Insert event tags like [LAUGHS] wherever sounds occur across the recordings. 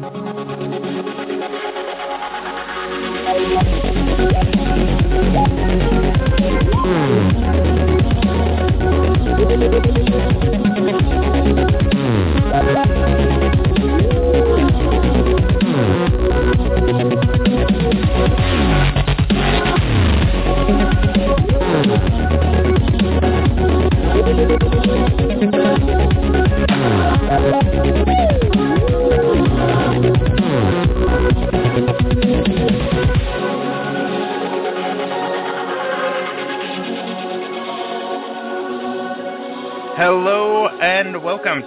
Hello and welcome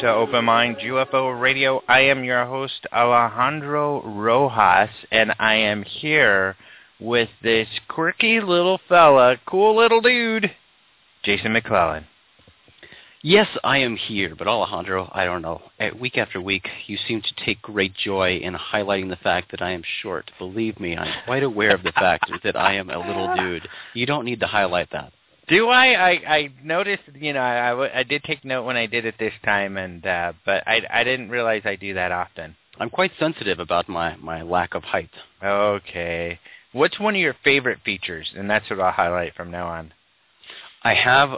to Open Mind UFO Radio. I am your host Alejandro Rojas and I am here with this quirky little fella, cool little dude, Jason McClellan. Yes, I am here, but Alejandro, I don't know. Eh, Week after week, you seem to take great joy in highlighting the fact that I am short. Believe me, I'm quite aware of the fact [LAUGHS] that I am a little dude. You don't need to highlight that. Do I? I I noticed, you know, I, I did take note when I did it this time, and uh, but I I didn't realize I do that often. I'm quite sensitive about my, my lack of height. Okay. What's one of your favorite features? And that's what I'll highlight from now on. I have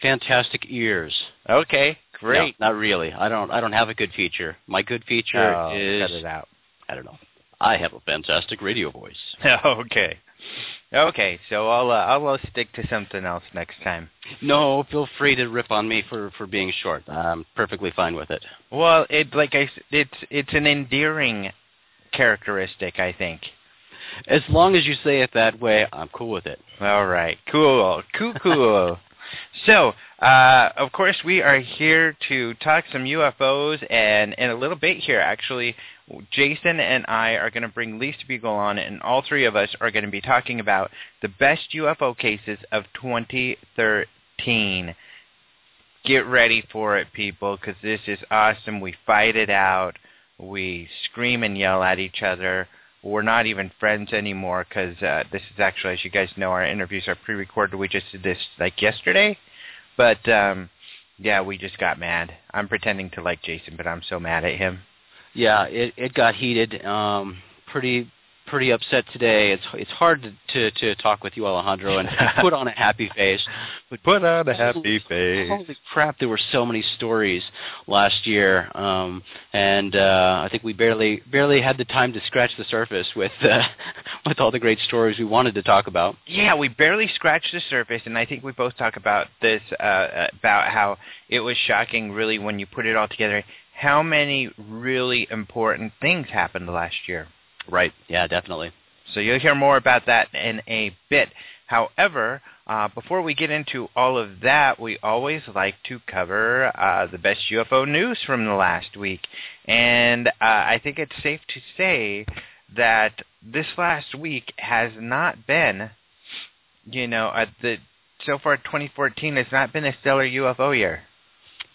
fantastic ears. Okay, great. No, not really. I don't I don't have a good feature. My good feature Oh, is cut it out. I don't know. I have a fantastic radio voice. [LAUGHS] okay. Okay, so I'll uh, I'll uh, stick to something else next time. No, feel free to rip on me for, for being short. I'm perfectly fine with it. Well, it like I it's it's an endearing characteristic, I think. As long as you say it that way, I'm cool with it. All right, cool, cool, cool. [LAUGHS] so, uh, of course, we are here to talk some UFOs, and in a little bit here, actually, Jason and I are going to bring Lee Speigel on, and all three of us are going to be talking about the best UFO cases of 2013. Get ready for it, people, because this is awesome. We fight it out. We scream and yell at each other we're not even friends anymore because uh, this is actually, as you guys know, our interviews are pre-recorded. We just did this like yesterday, but um, yeah, we just got mad. I'm pretending to like Jason, but I'm so mad at him. Yeah, it it got heated. Um, pretty pretty upset today. It's it's hard to to, to talk with you, Alejandro, and [LAUGHS] put on a happy face. But Put on a happy holy, face. Holy crap! There were so many stories last year, um, and uh, I think we barely barely had the time to scratch the surface with uh, [LAUGHS] with all the great stories we wanted to talk about. Yeah, we barely scratched the surface, and I think we both talk about this uh, about how it was shocking, really, when you put it all together. How many really important things happened last year? Right? Yeah, definitely. So you'll hear more about that in a bit. However, uh, before we get into all of that, we always like to cover uh, the best UFO news from the last week. And uh, I think it's safe to say that this last week has not been, you know, uh, the so far 2014 has not been a stellar UFO year.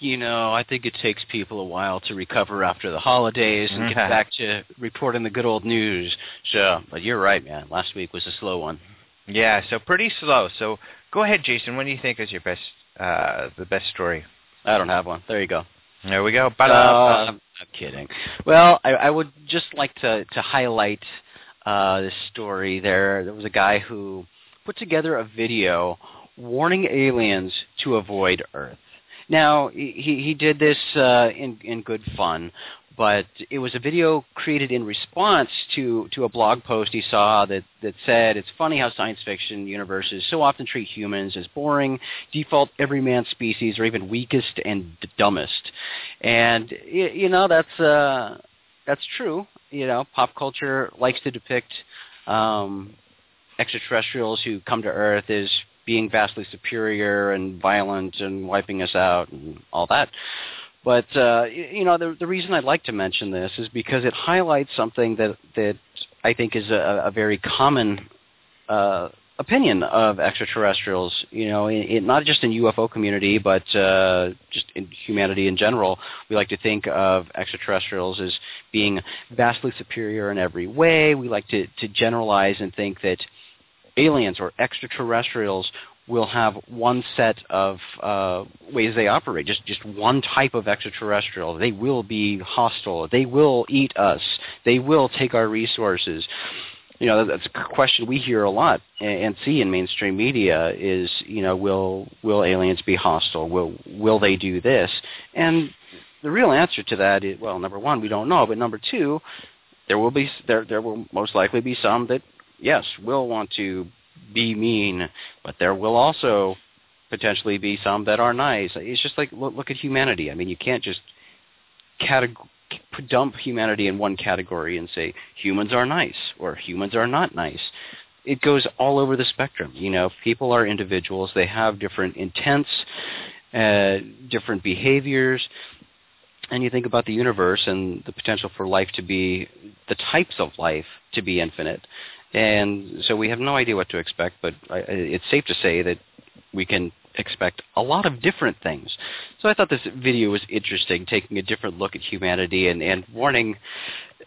You know, I think it takes people a while to recover after the holidays and get Mhm. back to reporting the good old news. So, but you're right, man. Last week was a slow one. Yeah, so pretty slow. So go ahead, Jason. What do you think is your best, uh, the best story? I don't have one. There you go. There we go. Uh, I'm, I'm kidding. Well, I, I would just like to to highlight uh, this story. There, there was a guy who put together a video warning aliens to avoid Earth. Now, he he did this uh, in in good fun, but it was a video created in response to to a blog post he saw that that said it's funny how science fiction universes so often treat humans as boring, default everyman species, or even weakest and dumbest. And you know that's uh, that's true. You know, pop culture likes to depict um, extraterrestrials who come to Earth as being vastly superior and violent and wiping us out and all that. But uh, you know, the the reason I'd like to mention this is because it highlights something that that I think is a, a very common uh, opinion of extraterrestrials. You know, in, in, not just in UFO community, but uh, just in humanity in general. We like to think of extraterrestrials as being vastly superior in every way. We like to to generalize and think that aliens or extraterrestrials will have one set of uh, ways they operate, just just one type of extraterrestrial. They will be hostile. They will eat us. They will take our resources. You know, that's a question we hear a lot and see in mainstream media is, you know, will will aliens be hostile? Will will they do this? And the real answer to that is, well, number one, we don't know, but number two, there will be there there will most likely be some that yes will want to be mean, but there will also potentially be some that are nice. It's just like look, look at humanity. I mean, you can't just dump humanity in one category and say humans are nice or humans are not nice. It goes all over the spectrum. You know, people are individuals. They have different intents, uh, different behaviors. And you think about the universe and the potential for life to be, the types of life to be infinite. And so we have no idea what to expect, but I, it's safe to say that we can expect a lot of different things. So I thought this video was interesting, taking a different look at humanity and, and warning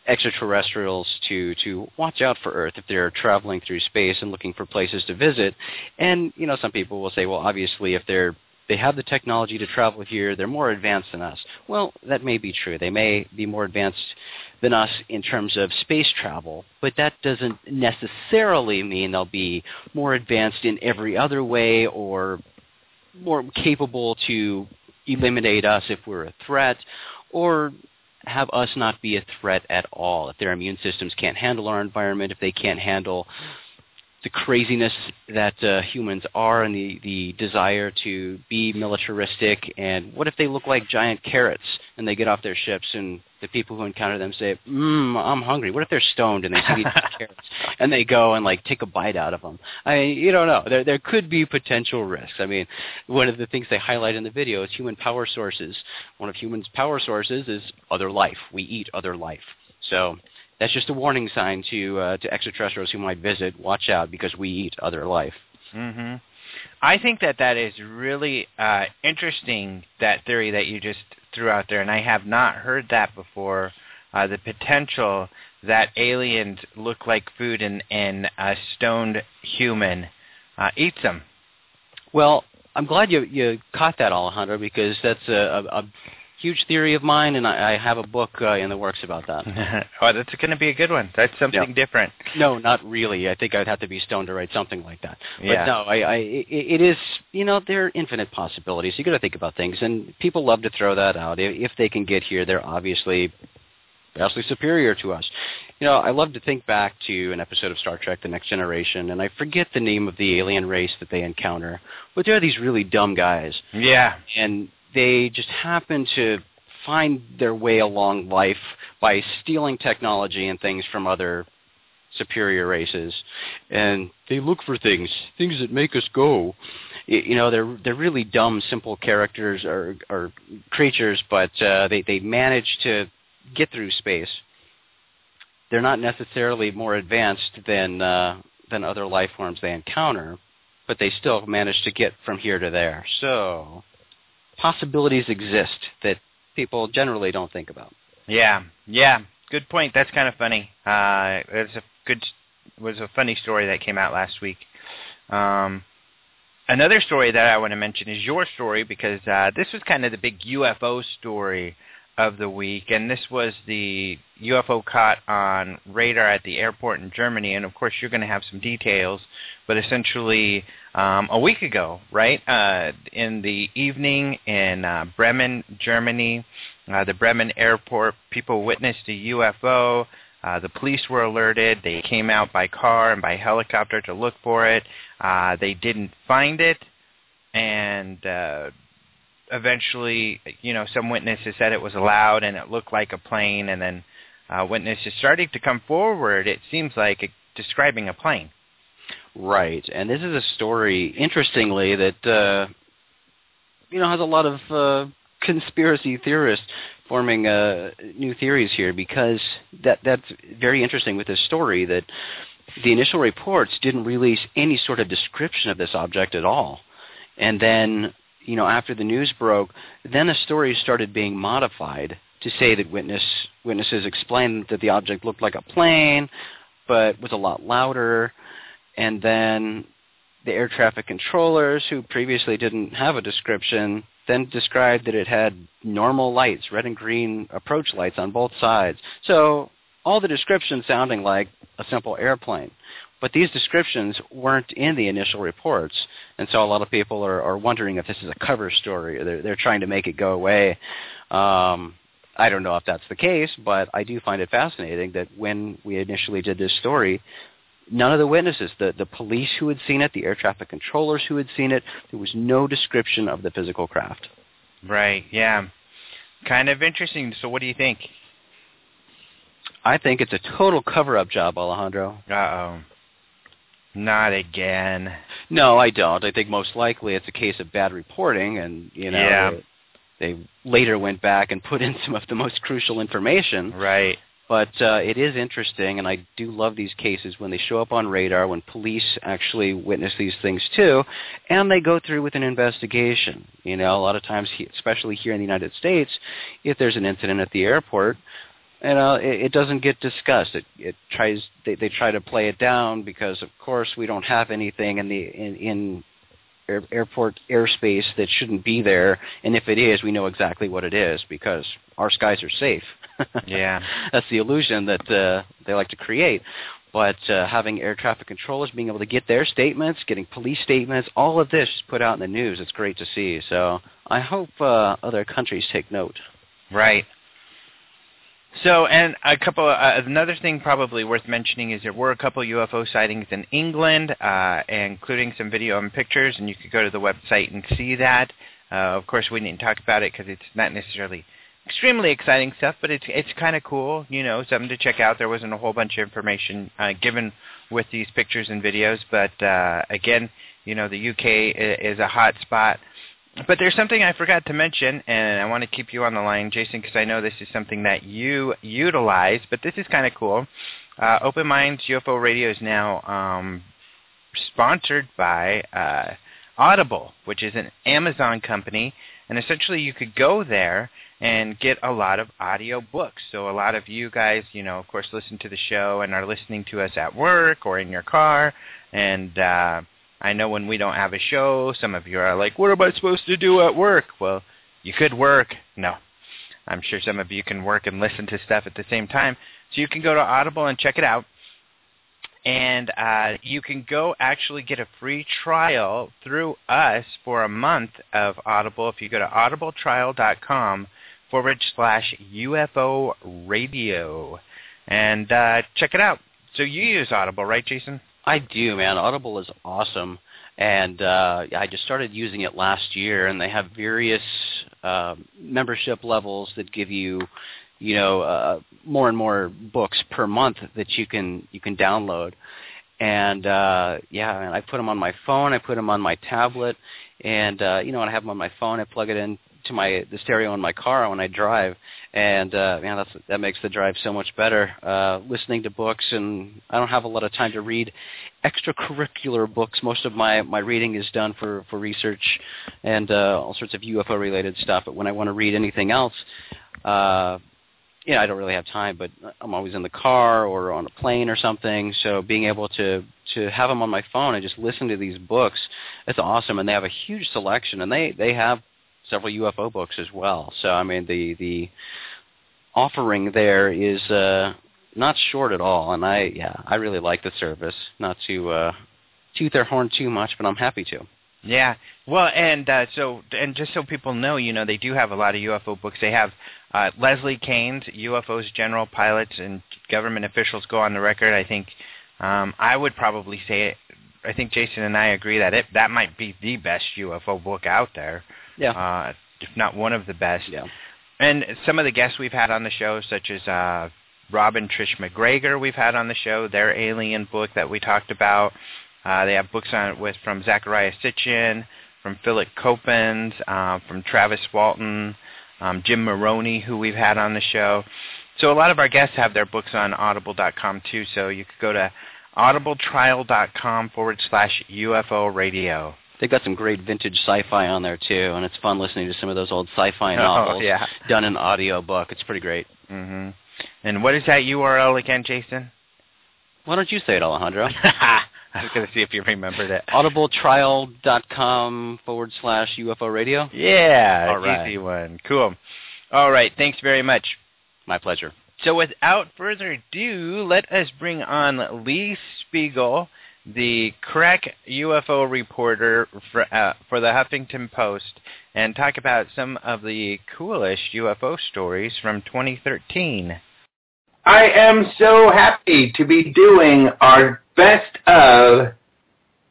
extraterrestrials to to watch out for Earth if they're traveling through space and looking for places to visit. And you know, some people will say, well, obviously, if they're they have the technology to travel here. They're more advanced than us. Well, that may be true. They may be more advanced than us in terms of space travel, but that doesn't necessarily mean they'll be more advanced in every other way or more capable to eliminate us if we're a threat or have us not be a threat at all. If their immune systems can't handle our environment, if they can't handle the craziness that uh, humans are and the, the desire to be militaristic and what if they look like giant carrots and they get off their ships and the people who encounter them say, "Mmm, I'm hungry." What if they're stoned and they see these [LAUGHS] carrots and they go and like take a bite out of them? I mean, you don't know. There there could be potential risks. I mean, one of the things they highlight in the video is human power sources. One of humans' power sources is other life. We eat other life. So that's just a warning sign to uh, to extraterrestrials who might visit. Watch out because we eat other life. Mm-hmm. I think that that is really uh, interesting. That theory that you just threw out there, and I have not heard that before. Uh, the potential that aliens look like food and, and a stoned human uh, eats them. Well, I'm glad you you caught that, Alejandro, because that's a, a, a huge theory of mine, and I, I have a book uh, in the works about that. [LAUGHS] oh, that's going to be a good one. That's something yeah. different. No, not really. I think I'd have to be stoned to write something like that. But yeah. no, I, I, it, it is, you know, there are infinite possibilities. You got to think about things, and people love to throw that out. If they can get here, they're obviously vastly superior to us. You know, I love to think back to an episode of Star Trek: The Next Generation, and I forget the name of the alien race that they encounter, but there are these really dumb guys. Yeah. And they just happen to find their way along life by stealing technology and things from other superior races. And they look for things things that make us go. You know they're they're really dumb simple characters or or creatures but uh they they manage to get through space. They're not necessarily more advanced than uh than other life forms they encounter but they still manage to get from here to there. So possibilities exist that people generally don't think about. Yeah, yeah, good point. That's kind of funny. Uh, it's a good was a funny story that came out last week. Um, another story that I want to mention is your story because uh, this was kind of the big UFO story of the week, and this was the UFO caught on radar at the airport in Germany. And of course, you're going to have some details, but essentially, um, a week ago, right uh, in the evening in uh, Bremen, Germany, uh, the Bremen airport, people witnessed a UFO. Uh, the police were alerted. They came out by car and by helicopter to look for it. Uh, they didn't find it, and uh, eventually, you know, some witnesses said it was loud and it looked like a plane, and then uh, witnesses starting to come forward. It seems like it, describing a plane. Right, and this is a story, interestingly, that uh, you know has a lot of uh, conspiracy theorists forming uh, new theories here because that that's very interesting with this story that the initial reports didn't release any sort of description of this object at all, and then you know, after the news broke, then the story started being modified to say that witness witnesses explained that the object looked like a plane, but was a lot louder, and then the air traffic controllers, who previously didn't have a description, then described that it had normal lights, red and green approach lights on both sides. So all the descriptions sounding like a simple airplane. But these descriptions weren't in the initial reports, and so a lot of people are, are wondering if this is a cover story. Or they're, they're trying to make it go away. Um, I don't know if that's the case, but I do find it fascinating that when we initially did this story, none of the witnesses, the, the police who had seen it, the air traffic controllers who had seen it, there was no description of the physical craft. Right, yeah. Kind of interesting. So what do you think? I think it's a total cover-up job, Alejandro. Uh-oh. Not again. No, I don't. I think most likely it's a case of bad reporting, and you know, Yeah. they, they later went back and put in [LAUGHS] some of the most crucial information. Right. But uh, it is interesting, and I do love these cases when they show up on radar, when police actually witness these things too, and they go through with an investigation. You know, a lot of times, especially here in the United States, if there's an incident at the airport, you know, it, it doesn't get discussed. It, it tries they, they try to play it down because, of course, we don't have anything in the in, in air, airport airspace that shouldn't be there, and if it is, we know exactly what it is because our skies are safe. [LAUGHS] Yeah. That's the illusion that uh, they like to create. But uh, having air traffic controllers being able to get their statements, getting police statements, all of this is put out in the news. It's great to see. So I hope uh, other countries take note. Right. So, and a couple, uh, another thing probably worth mentioning is there were a couple UFO sightings in England, uh, including some video and pictures, and you could go to the website and see that. Uh, of course, we didn't talk about it because it's not necessarily extremely exciting stuff, but it's it's kind of cool, you know, something to check out. There wasn't a whole bunch of information uh, given with these pictures and videos, but uh, again, you know, the UK is a hot spot. But there's something I forgot to mention, and I want to keep you on the line, Jason, because I know this is something that you utilize. But this is kind of cool. Uh, Open Minds UFO Radio is now um, sponsored by uh, Audible, which is an Amazon company, and essentially you could go there and get a lot of audio books. So a lot of you guys, you know, of course, listen to the show and are listening to us at work or in your car, and uh, I know when we don't have a show, some of you are like, what am I supposed to do at work? Well, you could work. No. I'm sure some of you can work and listen to stuff at the same time. So you can go to Audible and check it out. And uh, you can go actually get a free trial through us for a month of Audible if you go to audibletrial.com forward slash UFO radio. And uh, check it out. So you use Audible, right, Jason? I do, man. Audible is awesome, and uh, I just started using it last year. And they have various uh, membership levels that give you, you know, uh, more and more books per month that you can you can download. And uh, yeah, man, I put them on my phone. I put them on my tablet, and uh, you know, when I have them on my phone, I plug it in to my the stereo in my car when I drive, and uh, man, that's that makes the drive so much better. Uh, listening to books, and I don't have a lot of time to read extracurricular books. Most of my my reading is done for for research and uh, all sorts of UFO related stuff. But when I want to read anything else, uh, you know, I don't really have time. But I'm always in the car or on a plane or something. So being able to to have them on my phone and just listen to these books, it's awesome. And they have a huge selection, and they they have several UFO books as well. So I mean the the offering there is uh not short at all and I yeah, I really like the service. Not to uh toot their horn too much, but I'm happy to. Yeah. Well, and uh, so and just so people know, you know, they do have a lot of UFO books. They have uh, Leslie Kean's UFOs, general pilots, and government officials go on the record. I think um, I would probably say it. I think Jason and I agree that it that might be the best UFO book out there. Yeah. Uh, if not one of the best. yeah. And some of the guests we've had on the show, such as uh, Rob and Trish MacGregor, we've had on the show. Their alien book that we talked about. Uh, they have books on it with from Zecharia Sitchin, from Philip Coppens, uh, from Travis Walton, um, Jim Maroney, who we've had on the show. So a lot of our guests have their books on Audible.com too. So you could go to audibletrial.com forward slash UFO radio. They've got some great vintage sci-fi on there too, and it's fun listening to some of those old sci-fi Oh, novels yeah. done in audio book. It's pretty great. hmm And what is that URL again, Jason? Why don't you say it, Alejandro? [LAUGHS] I was going to see if you remembered it. Audibletrial.com forward slash UFO radio. Yeah, All right. easy one. Cool. All right, thanks very much. My pleasure. So without further ado, let us bring on Lee Speigel, the crack UFO reporter for, uh, for the Huffington Post, and talk about some of the coolest UFO stories from 2013. I am so happy to be doing our best of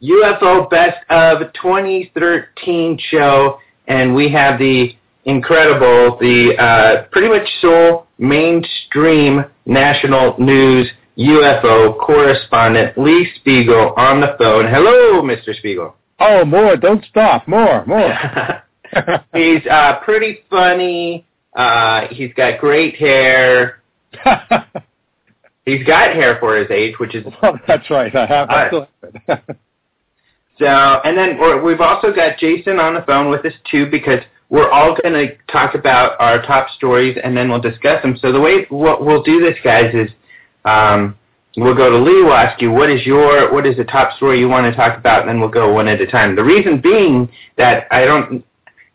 UFO Best of 2013 show, and we have the incredible, the uh, pretty much sole mainstream national news UFO correspondent Lee Speigel on the phone. Hello, Mr. Speigel. Oh, more! Don't stop! More, more. [LAUGHS] [LAUGHS] he's uh, pretty funny. Uh, he's got great hair. [LAUGHS] He's got hair for his age, which is well, that's right. I have. I still have it. so. And then we've also got Jason on the phone with us too, because we're all going to talk about our top stories, and then we'll discuss them. So the way what we'll do this, guys, is um, we'll go to Lee. We'll ask you what is your what is the top story you want to talk about, and then we'll go one at a time. The reason being that I don't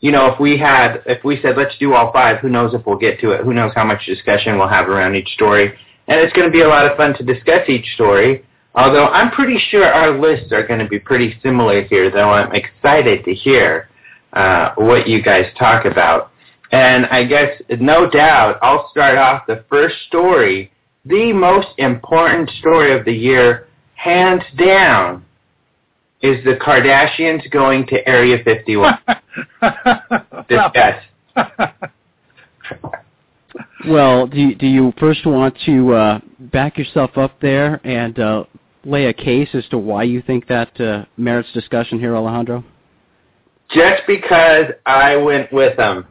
you know, if we had, if we said, let's do all five, who knows if we'll get to it? Who knows how much discussion we'll have around each story? And it's going to be a lot of fun to discuss each story. Although I'm pretty sure our lists are going to be pretty similar here, though I'm excited to hear uh, what you guys talk about. And I guess, no doubt, I'll start off the first story, the most important story of the year, hands down, is the Kardashians going to Area 51? Discuss. [LAUGHS] [LAUGHS] Well, do you, do you first want to uh, back yourself up there and uh, lay a case as to why you think that uh, merits discussion here, Alejandro? Just because I went with them.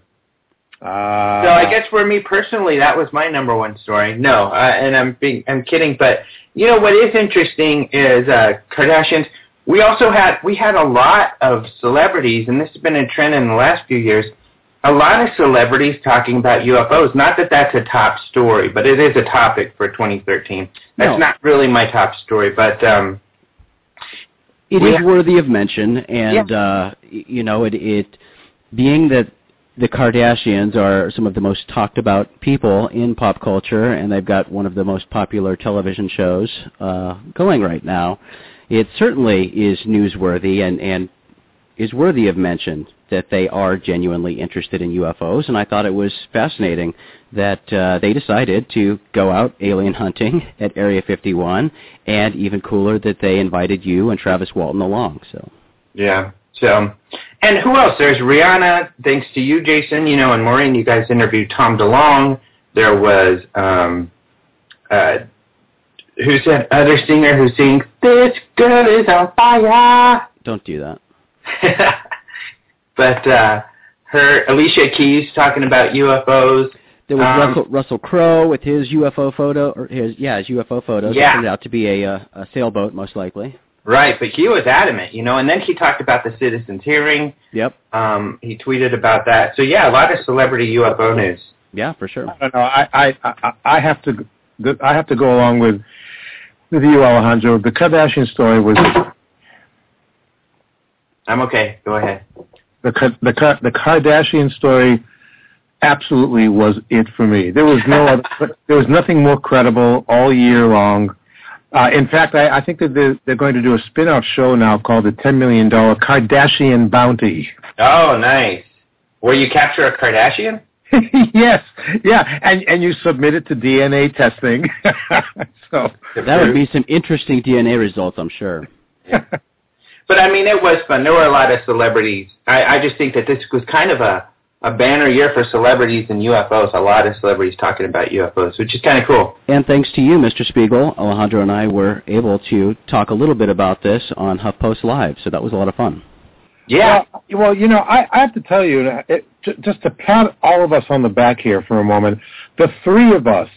Uh, So I guess for me personally, that was my number one story. No, uh, and I'm being, I'm kidding, but you know what is interesting is uh, Kardashians. We also had we had a lot of celebrities, and this has been a trend in the last few years. A lot of celebrities talking about UFOs. Not that that's a top story, but it is a topic for 2013. That's No. not really my top story, but um, It We ha- worthy of mention, and uh, you know, it, it being that the Kardashians are some of the most talked about people in pop culture, and they've got one of the most popular television shows uh, going right now. It certainly is newsworthy and and is worthy of mention that they are genuinely interested in UFOs, and I thought it was fascinating that uh, they decided to go out alien hunting [LAUGHS] at Area 51, and even cooler that they invited you and Travis Walton along. So Yeah. So, and who else? There's Rihanna. Thanks to you, Jason. You know, and Maureen. You guys interviewed Tom DeLonge. There was um, uh, who's that other singer who sings "This Girl Is on Fire." don't do that. [LAUGHS] but uh, her Alicia Keys talking about UFOs. There was Um, Russell, Russell Crowe with his UFO photo, or his yeah, his UFO photos. It turned out to be a, uh, a sailboat, most likely. Right, but he was adamant, you know. And then he talked about the citizens' hearing. Yep. Um, he tweeted about that. So yeah, a lot of celebrity UFO news. Yeah, for sure. I don't know. I, I, I, I have to, go, I have to go along with, with you, Alejandro. The Kardashian story was I'm okay. Go ahead. the the the Kardashian story. Absolutely was it for me. There was no other, [LAUGHS] there was nothing more credible all year long. Uh, in fact, I, I think that they're, they're going to do a spin-off show now called the $10 million Kardashian Bounty. Oh, nice. Where you capture a Kardashian? [LAUGHS] yes, yeah, and and you submit it to DNA testing. [LAUGHS] so That would be some interesting DNA results, I'm sure. [LAUGHS] But I mean, it was fun. There were a lot of celebrities. I, I just think that this was kind of a a banner year for celebrities and UFOs. A lot of celebrities talking about UFOs, which is kind of cool. And thanks to you, Mr. Speigel, Alejandro and I were able to talk a little bit about this on HuffPost Live, so that was a lot of fun. Yeah. Well, well, you know, I, I have to tell you, it, j- just to pat all of us on the back here for a moment, the three of us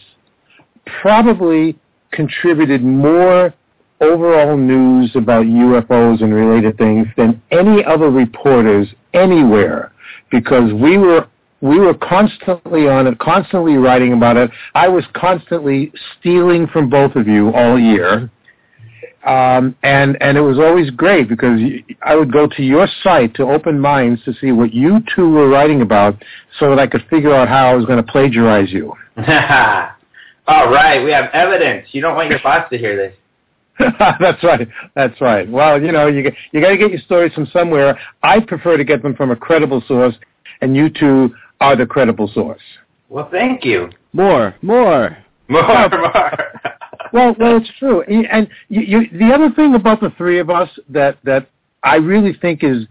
probably contributed more overall news about UFOs and related things than any other reporters anywhere because we were we were constantly on it, constantly writing about it. I was constantly stealing from both of you all year. um, and and it was always great because I would go to your site to open minds to see what you two were writing about, so that I could figure out how I was going to plagiarize you. [LAUGHS] All right, we have evidence. You don't want your boss to hear this. [LAUGHS] That's right. That's right. Well, you know, you you got to get your stories from somewhere. I prefer to get them from a credible source, and you two are the credible source. Well, thank you. More, more, more, more. [LAUGHS] well, well, it's true. And you, you, the other thing about the three of us that that I really think is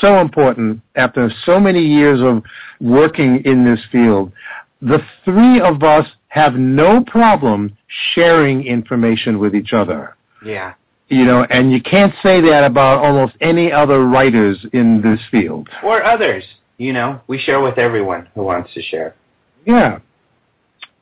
so important after so many years of working in this field, the three of us have no problem sharing information with each other. Yeah. You know, and you can't say that about almost any other writers in this field. Or others. You know, we share with everyone who wants to share. Yeah.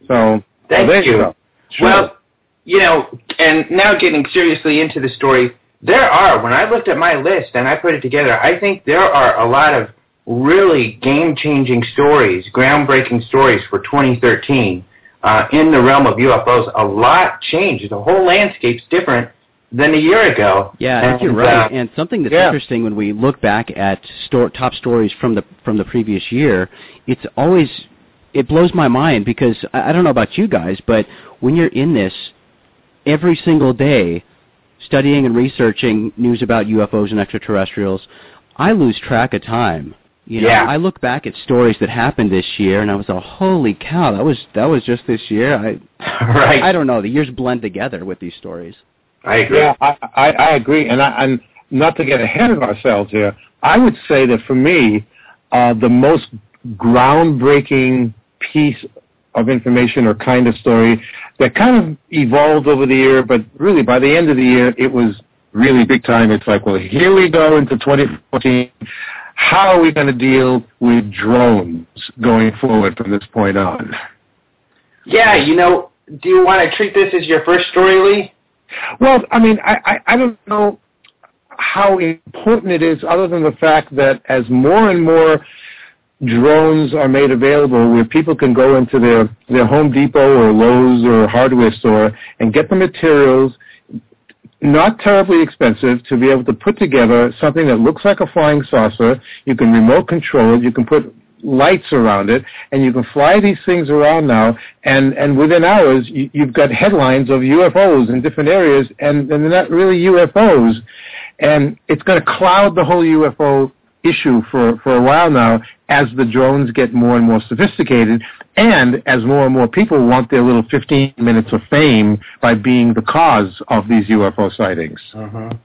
So thank well, you. you sure. Well, you know, and now getting seriously into the story, there are when I looked at my list and I put it together, I think there are a lot of really game-changing stories, groundbreaking stories for 2013 uh, in the realm of UFOs. A lot changed. The whole landscape's different than a year ago. Yeah, I think you're right. Uh, and something that's yeah. interesting when we look back at sto- top stories from the from the previous year, it's always it blows my mind because I, I don't know about you guys, but when you're in this every single day, studying and researching news about UFOs and extraterrestrials, I lose track of time. You know, yeah. I look back at stories that happened this year, and I was like, "Holy cow, that was that was just this year." I [LAUGHS] right. I don't know. The years blend together with these stories. I agree. Yeah, I, I, I agree, and I, and not to get ahead of ourselves here, I would say that for me, uh, the most groundbreaking piece of information or kind of story that kind of evolved over the year, but really by the end of the year, it was really big time. It's like, well, here we go into 2014. How are we going to deal with drones going forward from this point on? Yeah, you know, do you want to treat this as your first story, Lee? Well, I mean, I, I, I don't know how important it is other than the fact that as more and more drones are made available where people can go into their, their Home Depot or Lowe's or hardware store and get the materials, not terribly expensive, to be able to put together something that looks like a flying saucer. You can remote control it. You can put lights around it, and you can fly these things around now, and, and within hours, you, you've got headlines of UFOs in different areas, and, and they're not really UFOs. And it's going to cloud the whole UFO issue for, for a while now as the drones get more and more sophisticated and as more and more people want their little 15 minutes of fame by being the cause of these UFO sightings. Mm-hmm.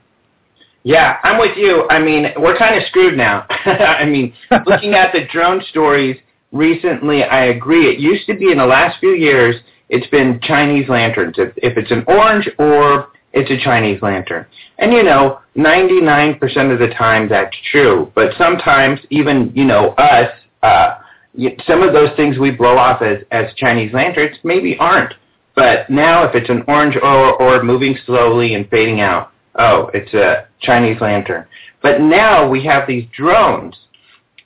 Yeah, I'm with you. I mean, we're kind of screwed now. [LAUGHS] I mean, looking at the drone stories recently, I agree. It used to be in the last few years, it's been Chinese lanterns. If, if it's an orange orb, it's a Chinese lantern. And you know, 99% of the time that's true. But sometimes even, you know, us, uh, some of those things we blow off as, as Chinese lanterns maybe aren't. But now if it's an orange orb, orb moving slowly and fading out, oh, it's a Chinese lantern. But now we have these drones.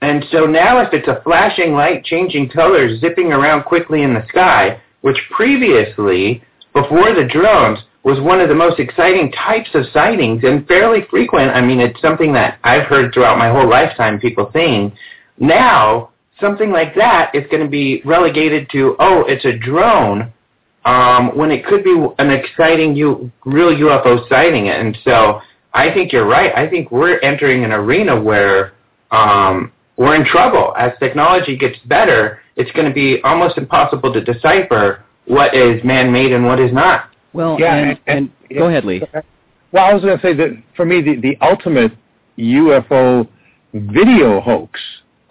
And so now if it's a flashing light changing colors zipping around quickly in the sky, which previously, before the drones, was one of the most exciting types of sightings and fairly frequent. I mean, it's something that I've heard throughout my whole lifetime people saying. Now, something like that is going to be relegated to, oh, it's a drone, um, when it could be an exciting U- real UFO sighting. And so I think you're right. I think we're entering an arena where um, we're in trouble. As technology gets better, it's going to be almost impossible to decipher what is man-made and what is not. Well, yeah, and, and, and go ahead, Lee. Well, I was going to say that for me, the, the ultimate UFO video hoax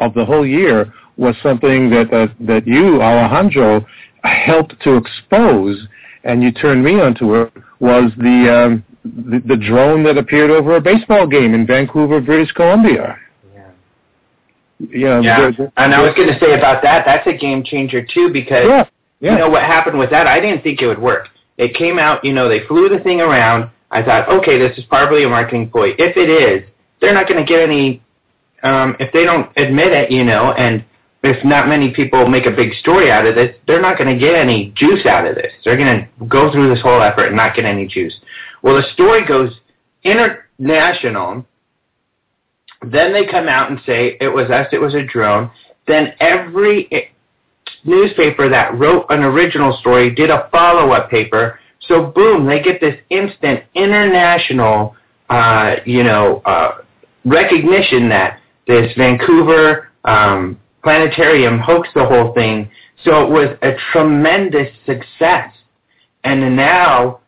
of the whole year was something that uh, that you, Alejandro, helped to expose, and you turned me onto it. Was the, um, the the drone that appeared over a baseball game in Vancouver, British Columbia? Yeah. You know, yeah. the, the, and I was going to say about that. That's a game changer too, because yeah, yeah. you know what happened with that. I didn't think it would work. It came out, you know, they flew the thing around. I thought, okay, this is probably a marketing ploy. If it is, they're not going to get any, um, if they don't admit it, you know, and if not many people make a big story out of this, they're not going to get any juice out of this. They're going to go through this whole effort and not get any juice. Well, the story goes international. Then they come out and say it was us, it was a drone. Then every newspaper that wrote an original story did a follow-up paper. So boom, they get this instant international, uh, you know, uh, recognition that this Vancouver um, planetarium hoaxed the whole thing. So it was a tremendous success. And now,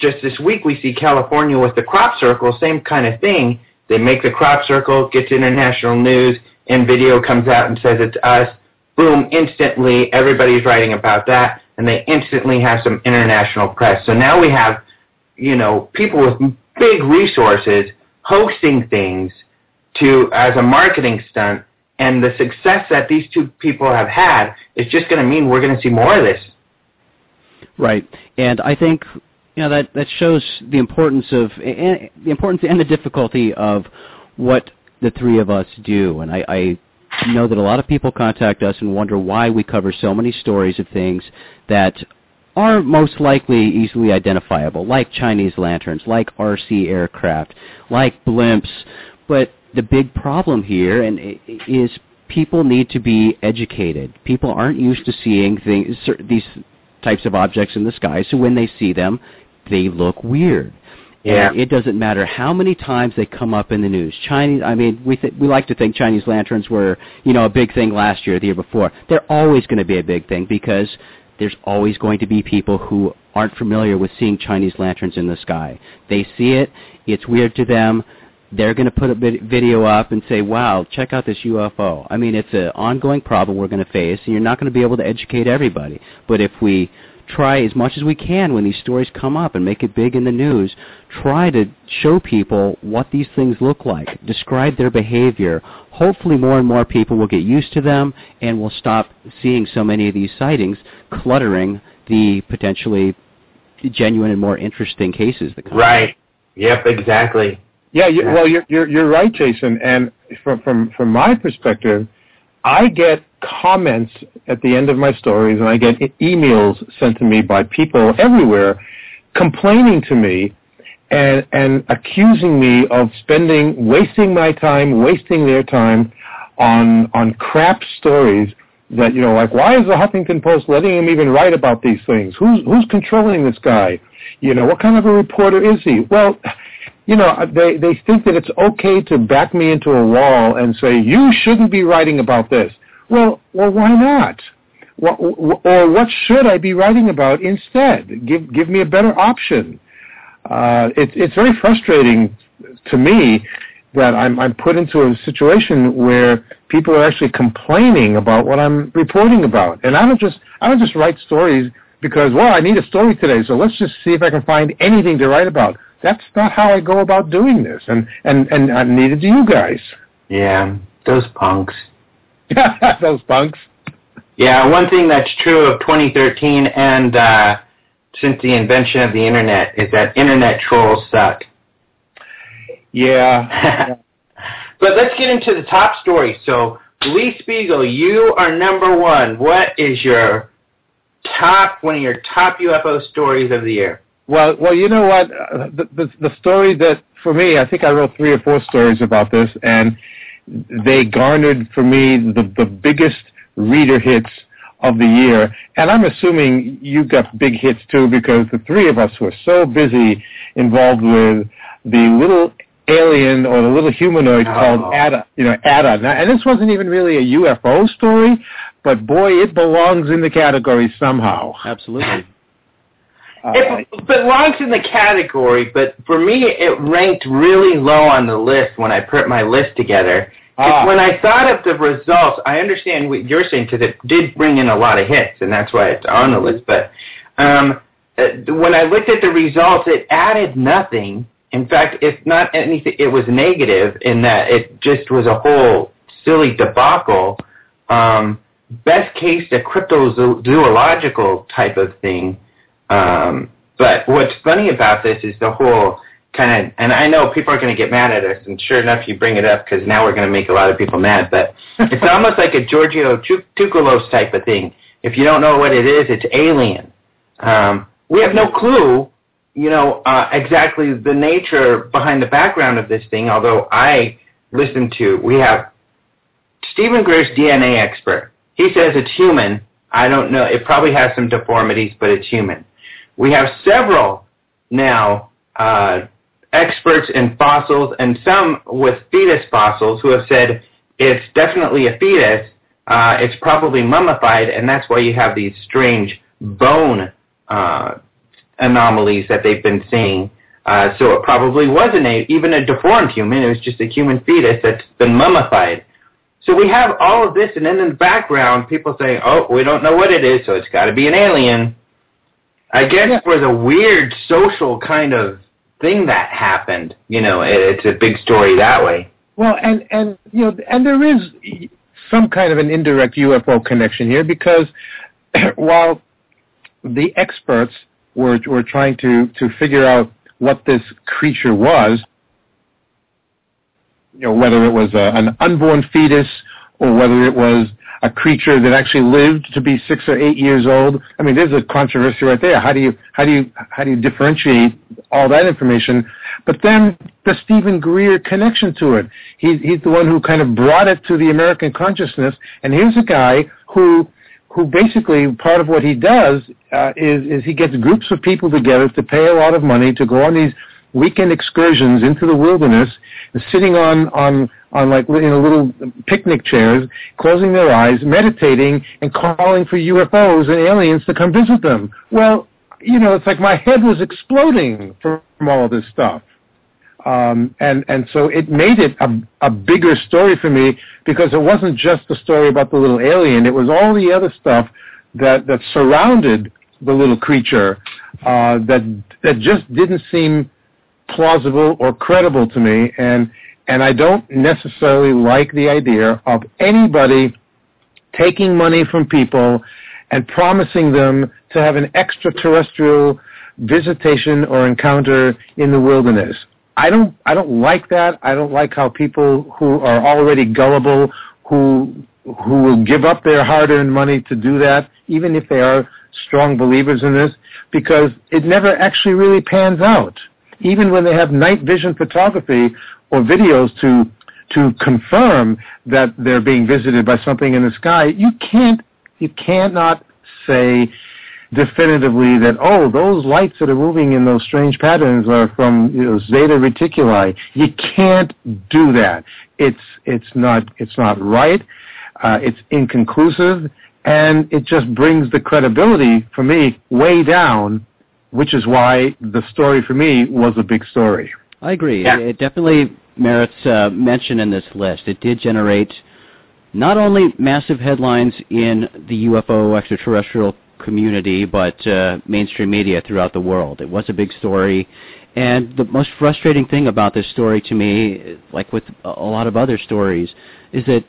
just this week, we see California with the crop circle, same kind of thing. They make the crop circle, gets international news, and video comes out and says it's us. Boom, instantly, everybody's writing about that, and they instantly have some international press. So now we have, you know, people with big resources hosting things to as a marketing stunt and the success that these two people have had is just going to mean we're going to see more of this. Right, and I think you know that that shows the importance of and, the importance and the difficulty of what the three of us do. And I, I know that a lot of people contact us and wonder why we cover so many stories of things that are most likely easily identifiable, like Chinese lanterns, like RC aircraft, like blimps, but the big problem here and is people need to be educated. People aren't used to seeing things, these types of objects in the sky, so when they see them, they look weird. Yeah. It doesn't matter how many times they come up in the news. Chinese, I mean, we th- we like to think Chinese lanterns were, you know, a big thing last year, the year before. They're always going to be a big thing because there's always going to be people who aren't familiar with seeing Chinese lanterns in the sky. They see it, it's weird to them they're going to put a video up and say, wow, check out this UFO. I mean, it's an ongoing problem we're going to face, and you're not going to be able to educate everybody. But if we try as much as we can when these stories come up and make it big in the news, try to show people what these things look like, describe their behavior. Hopefully more and more people will get used to them and will stop seeing so many of these sightings cluttering the potentially genuine and more interesting cases that come Right. Yep, exactly. Yeah, you, well, you're, you're you're right, Jason. And from from from my perspective, I get comments at the end of my stories, and I get emails sent to me by people everywhere, complaining to me, and and accusing me of spending, wasting my time, wasting their time, on on crap stories. That you know, like why is the Huffington Post letting him even write about these things? Who's who's controlling this guy? You know, what kind of a reporter is he? Well you know, they they think that it's okay to back me into a wall and say you shouldn't be writing about this. Well, well, why not? or what should I be writing about instead? Give give me a better option. Uh, it's it's very frustrating to me that I'm I'm put into a situation where people are actually complaining about what I'm reporting about, and I don't just I don't just write stories because well I need a story today, so let's just see if I can find anything to write about that's not how I go about doing this, and and and uh, neither do you guys. Yeah, those punks. [LAUGHS] those punks. Yeah, one thing that's true of 2013 and uh, since the invention of the internet is that internet trolls suck. Yeah. [LAUGHS] but let's get into the top story. So, Lee Speigel, you are number one. What is your top one of your top UFO stories of the year? Well, well, you know what? Uh, the, the the story that for me, I think I wrote three or four stories about this, and they garnered for me the the biggest reader hits of the year. And I'm assuming you got big hits too, because the three of us were so busy involved with the little alien or the little humanoid oh. called Ata. You know, Ata. Now, and this wasn't even really a UFO story, but boy, it belongs in the category somehow. Absolutely. It belongs in the category, but for me, it ranked really low on the list when I put my list together. Ah. When I thought of the results, I understand what you're saying because it did bring in a lot of hits, and that's why it's on the list. But um, uh, when I looked at the results, it added nothing. In fact, if not anything, it was negative in that it just was a whole silly debacle. Um, best case, a cryptozoological type of thing um, but what's funny about this is the whole kind of, and I know people are going to get mad at us, and sure enough, you bring it up because now we're going to make a lot of people mad. But [LAUGHS] it's almost like a Giorgio Tsoukalos type of thing. If you don't know what it is, it's alien. Um, we have no clue, you know, uh, exactly the nature behind the background of this thing. Although I listen to, we have Steven Greer's DNA expert. He says it's human. I don't know. It probably has some deformities, but it's human. We have several now uh, experts in fossils and some with fetus fossils who have said it's definitely a fetus. Uh, it's probably mummified, and that's why you have these strange bone uh, anomalies that they've been seeing. Uh, so it probably wasn't a, even a deformed human. It was just a human fetus that's been mummified. So we have all of this, and then in the background, people saying, "Oh, we don't know what it is, so it's got to be an alien." I guess yeah. for the weird social kind of thing that happened, you know, it's a big story that way. Well, and and you know, and there is some kind of an indirect UFO connection here because [CLEARS THROAT] while the experts were were trying to to figure out what this creature was, you know, whether it was a, an unborn fetus or whether it was a creature that actually lived to be six or eight years old. I mean, there's a controversy right there. How do you how do you how do you differentiate all that information? But then the Steven Greer connection to it. He's he's the one who kind of brought it to the American consciousness. And here's a guy who who basically part of what he does uh, is is he gets groups of people together to pay a lot of money to go on these weekend excursions into the wilderness, sitting on on on like you know little picnic chairs, closing their eyes, meditating, and calling for UFOs and aliens to come visit them. Well, you know, it's like my head was exploding from all of this stuff. Um, and and so it made it a, a bigger story for me because it wasn't just the story about the little alien; it was all the other stuff that that surrounded the little creature uh, that that just didn't seem plausible or credible to me. And and I don't necessarily like the idea of anybody taking money from people and promising them to have an extraterrestrial visitation or encounter in the wilderness. I don't I don't like that. I don't like how people who are already gullible who who will give up their hard-earned money to do that even if they are strong believers in this because it never actually really pans out. Even when they have night vision photography or videos to to confirm that they're being visited by something in the sky, you can't you cannot say definitively that oh those lights that are moving in those strange patterns are from you know, zeta reticuli. You can't do that. It's it's not it's not right. Uh, it's inconclusive, and it just brings the credibility for me way down, which is why the story for me was a big story. I agree. Yeah. It definitely merits uh, mention in this list. It did generate not only massive headlines in the UFO extraterrestrial community, but uh, mainstream media throughout the world. It was a big story. And the most frustrating thing about this story to me, like with a lot of other stories, is that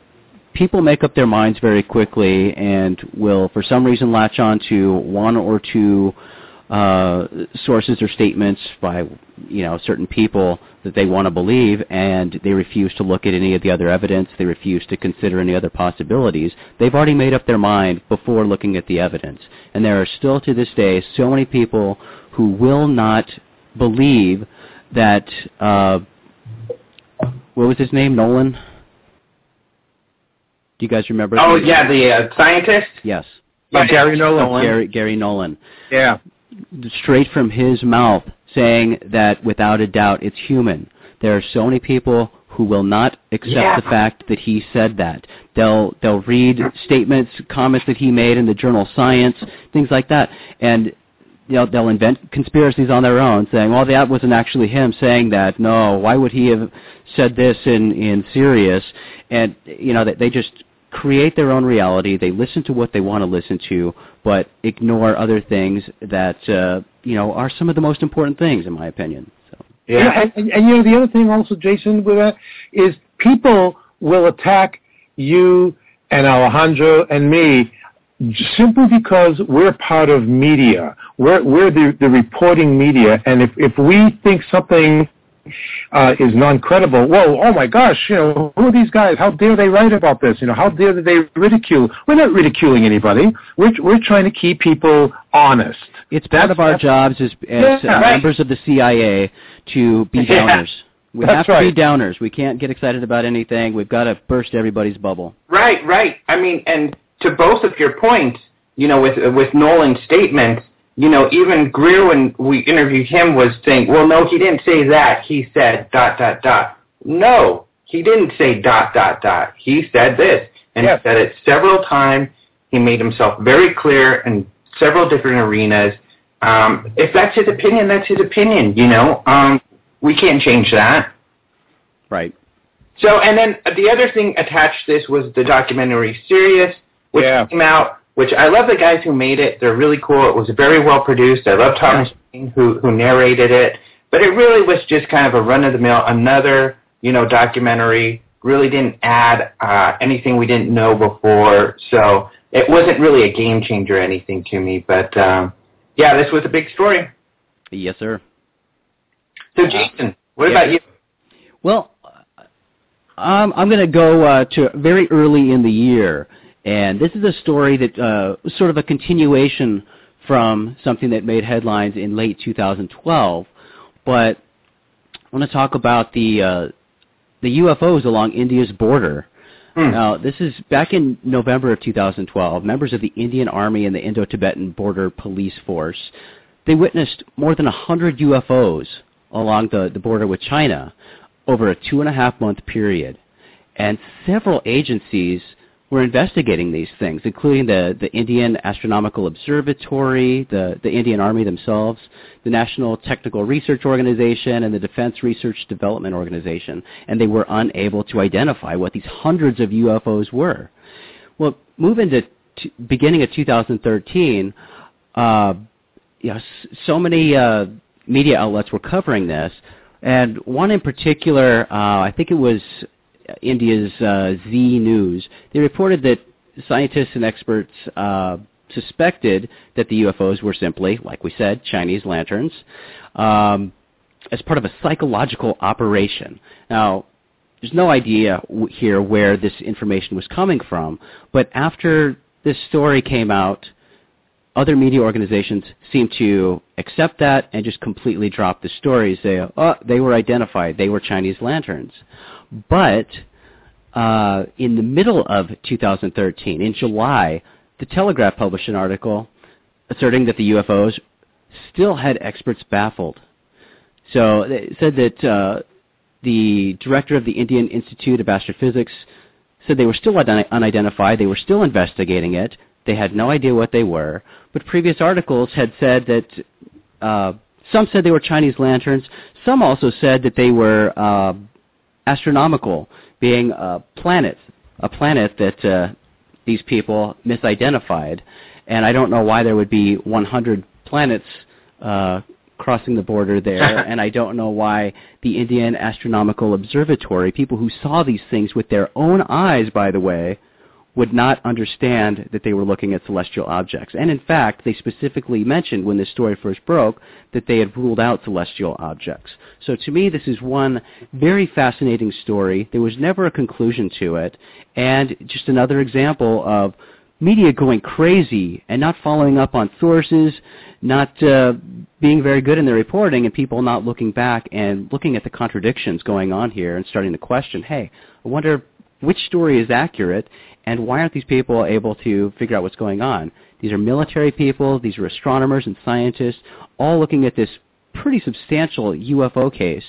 people make up their minds very quickly and will, for some reason, latch on to one or two uh, sources or statements by you know certain people that they want to believe, and they refuse to look at any of the other evidence. They refuse to consider any other possibilities. They've already made up their mind before looking at the evidence, and there are still to this day so many people who will not believe that. Uh, what was his name? Nolan. Do you guys remember? Oh yeah, the uh, scientist. Yes. Yeah, Gary Nolan. Gary, Gary Nolan. Yeah straight from his mouth saying that without a doubt it's human. There are so many people who will not accept yeah. the fact that he said that. They'll they'll read statements, comments that he made in the journal Science, things like that, and you know, they'll invent conspiracies on their own, saying, "Well, that wasn't actually him saying that. No, why would he have said this in in Sirius?" And you know, they just create their own reality. They listen to what they want to listen to, but ignore other things that uh, you know are some of the most important things, in my opinion. So. Yeah, and, and, and you know the other thing also, Jason, with that is people will attack you and Alejandro and me simply because we're part of media, we're, we're the, the reporting media, and if, if we think something uh, is non-credible. Well, oh my gosh, you know, who are these guys? How dare they write about this? You know, how dare they ridicule? We're not ridiculing anybody. We're we're trying to keep people honest. It's part That's- of our jobs as, as Yeah, uh, right. members of the CIA to be Yeah. downers. We That's have to be downers. We can't get excited about anything. We've got to burst everybody's bubble. Right, right. I mean, and to both of your points, you know, with with Nolan's statements, you know, even Greer when we interviewed him was saying, well, no, he didn't say that. He said dot dot dot. No, he didn't say dot dot dot. He said this, and Yes. he said it several times. He made himself very clear in several different arenas. Um, if that's his opinion, that's his opinion. You know, um, we can't change that. Right. So, and then the other thing attached to this was the documentary Sirius, which Yeah. came out, which I love the guys who made it. They're really cool. It was very well produced. I love Thomas Jane who, who narrated it. But it really was just kind of a run-of-the-mill, another, you know, documentary. Really didn't add uh, anything we didn't know before. So it wasn't really a game changer or anything to me. But, um, yeah, this was a big story. Yes, sir. So, Jason, what Yeah. about you? Well, um, I'm going to go uh, to very early in the year, and this is a story that uh, was sort of a continuation from something that made headlines in late 2012. But I want to talk about the uh, the UFOs along India's border. Hmm. Now, this is back in November of 2012. Members of the Indian Army and the Indo-Tibetan Border Police Force they witnessed more than 100 UFOs along the, the border with China over a two and a half month period. And several agencies were investigating these things, including the, the Indian Astronomical Observatory, the, the Indian Army themselves, the National Technical Research Organization, and the Defense Research Development Organization. And they were unable to identify what these hundreds of UFOs were. Well, moving to t- beginning of 2013, uh, you know, so many uh, media outlets were covering this, and one in particular, uh, I think it was India's uh, Zee News. They reported that scientists and experts uh, suspected that the UFOs were simply, like we said, Chinese lanterns, um, as part of a psychological operation. Now, there's no idea here where this information was coming from, but after this story came out, other media organizations seem to accept that and just completely drop the stories. say, oh, they were identified, they were Chinese lanterns. But uh, in the middle of 2013, in July, the Telegraph published an article asserting that the UFOs still had experts baffled. So they said that uh, the director of the Indian Institute of Astrophysics said they were still unidentified. They were still investigating it. They had no idea what they were. But previous articles had said that uh, some said they were Chinese lanterns. Some also said that they were uh, astronomical, being uh, planets, a planet that uh, these people misidentified. And I don't know why there would be 100 planets uh, crossing the border there, [LAUGHS] and I don't know why the Indian Astronomical Observatory, people who saw these things with their own eyes, by the way, would not understand that they were looking at celestial objects. And in fact, they specifically mentioned when this story first broke that they had ruled out celestial objects. So to me, this is one very fascinating story. There was never a conclusion to it, and just another example of media going crazy and not following up on sources, not uh, being very good in their reporting, and people not looking back and looking at the contradictions going on here and starting to question, hey, I wonder which story is accurate and why aren't these people able to figure out what's going on? These are military people, these are astronomers and scientists, all looking at this pretty substantial UFO case,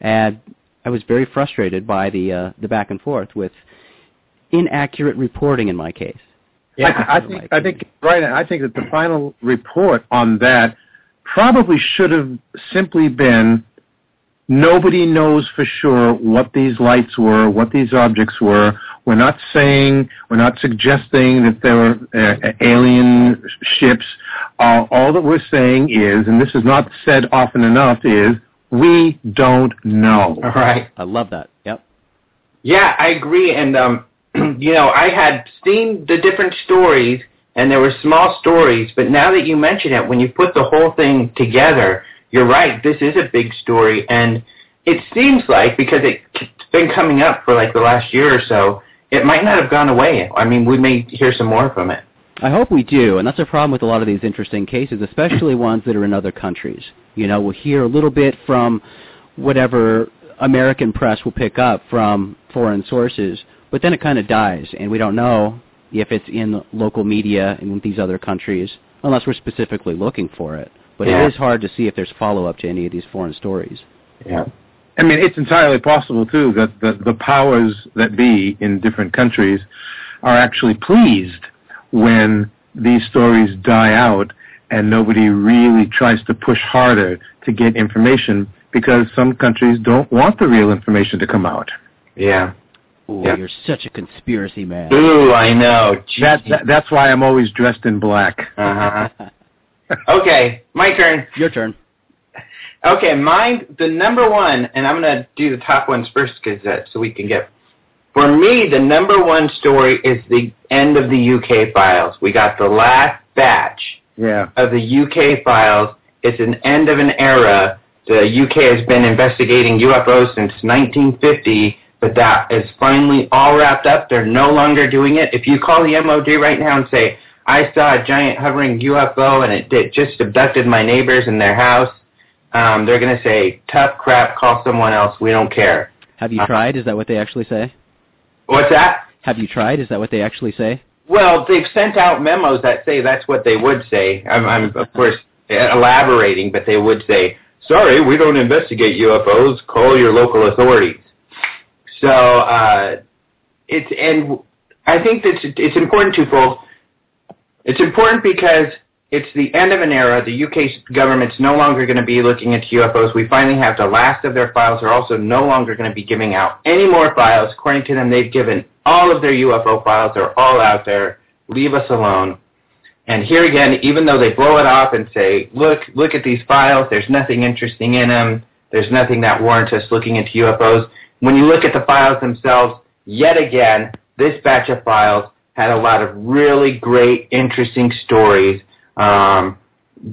and I was very frustrated by the uh, the back and forth with inaccurate reporting in my case. Yeah, I, I think I think right. I think that the final report on that probably should have simply been nobody knows for sure what these lights were, what these objects were. We're not saying, we're not suggesting that there were uh, alien ships. Uh, all that we're saying is, and this is not said often enough, is we don't know. All right. I love that. Yep. Yeah, I agree. And um, [CLEARS THROAT] you know, I had seen the different stories, and there were small stories. But now that you mention it, when you put the whole thing together, you're right. This is a big story, and it seems like because it's been coming up for like the last year or so, it might not have gone away. I mean, we may hear some more from it. I hope we do, and that's a problem with a lot of these interesting cases, especially ones that are in other countries. You know, we'll hear a little bit from whatever American press will pick up from foreign sources, but then it kind of dies, and we don't know if it's in local media in these other countries, unless we're specifically looking for it. But Yeah. it is hard to see if there's follow-up to any of these foreign stories. Yeah. I mean, it's entirely possible too that the, the powers that be in different countries are actually pleased when these stories die out and nobody really tries to push harder to get information because some countries don't want the real information to come out. Yeah. Ooh, Yeah. you're such a conspiracy man. Ooh, I know. That, that that's why I'm always dressed in black. Uh huh. Okay, my turn. Your turn. Okay, mine, the number one, and I'm going to do the top ones first because uh, so we can get. For me, the number one story is the end of the UK files. We got the last batch Yeah. of the UK files. It's an end of an era. The UK has been investigating UFOs since 1950, but that is finally all wrapped up. They're no longer doing it. If you call the MOD right now and say, I saw a giant hovering UFO and it, it just abducted my neighbors in their house, um, they're going to say, tough crap, call someone else. We don't care. Have you Uh, tried? Is that what they actually say? What's that? Have you tried? Is that what they actually say? Well, they've sent out memos that say that's what they would say. I'm, I'm of course elaborating, but they would say, "Sorry, we don't investigate UFOs. Call your local authorities." So uh, it's and I think that it's, it's important twofold. It's important because it's the end of an era. The UK government's no longer going to be looking into UFOs. We finally have the last of their files. They're also no longer going to be giving out any more files. According to them, they've given all of their UFO files. They're all out there. Leave us alone. And here again, even though they blow it off and say, look, look at these files, there's nothing interesting in them, there's nothing that warrants us looking into UFOs. When you look at the files themselves, yet again, this batch of files had a lot of really great, interesting stories. Um,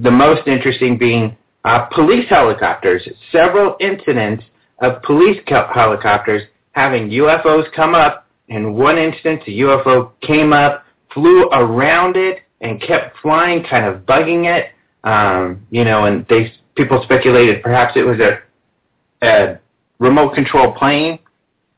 the most interesting being uh, police helicopters. Several incidents of police co- helicopters having UFOs come up. In one instance, a UFO came up, flew around it, and kept flying, kind of bugging it. Um, you know, and they people speculated perhaps it was a, a remote control plane.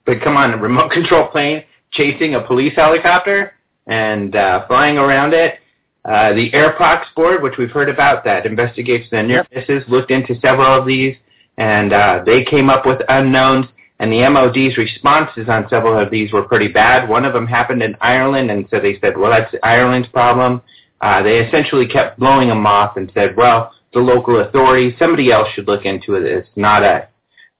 But come on, a remote [LAUGHS] control plane chasing a police helicopter and uh, flying around it. Uh, the Airprox board, which we've heard about, that investigates the near misses, looked into several of these, and uh, they came up with unknowns. And the MOD's responses on several of these were pretty bad. One of them happened in Ireland, and so they said, well, that's Ireland's problem. Uh, they essentially kept blowing them off and said, well, the local authorities, somebody else should look into it. It's not us.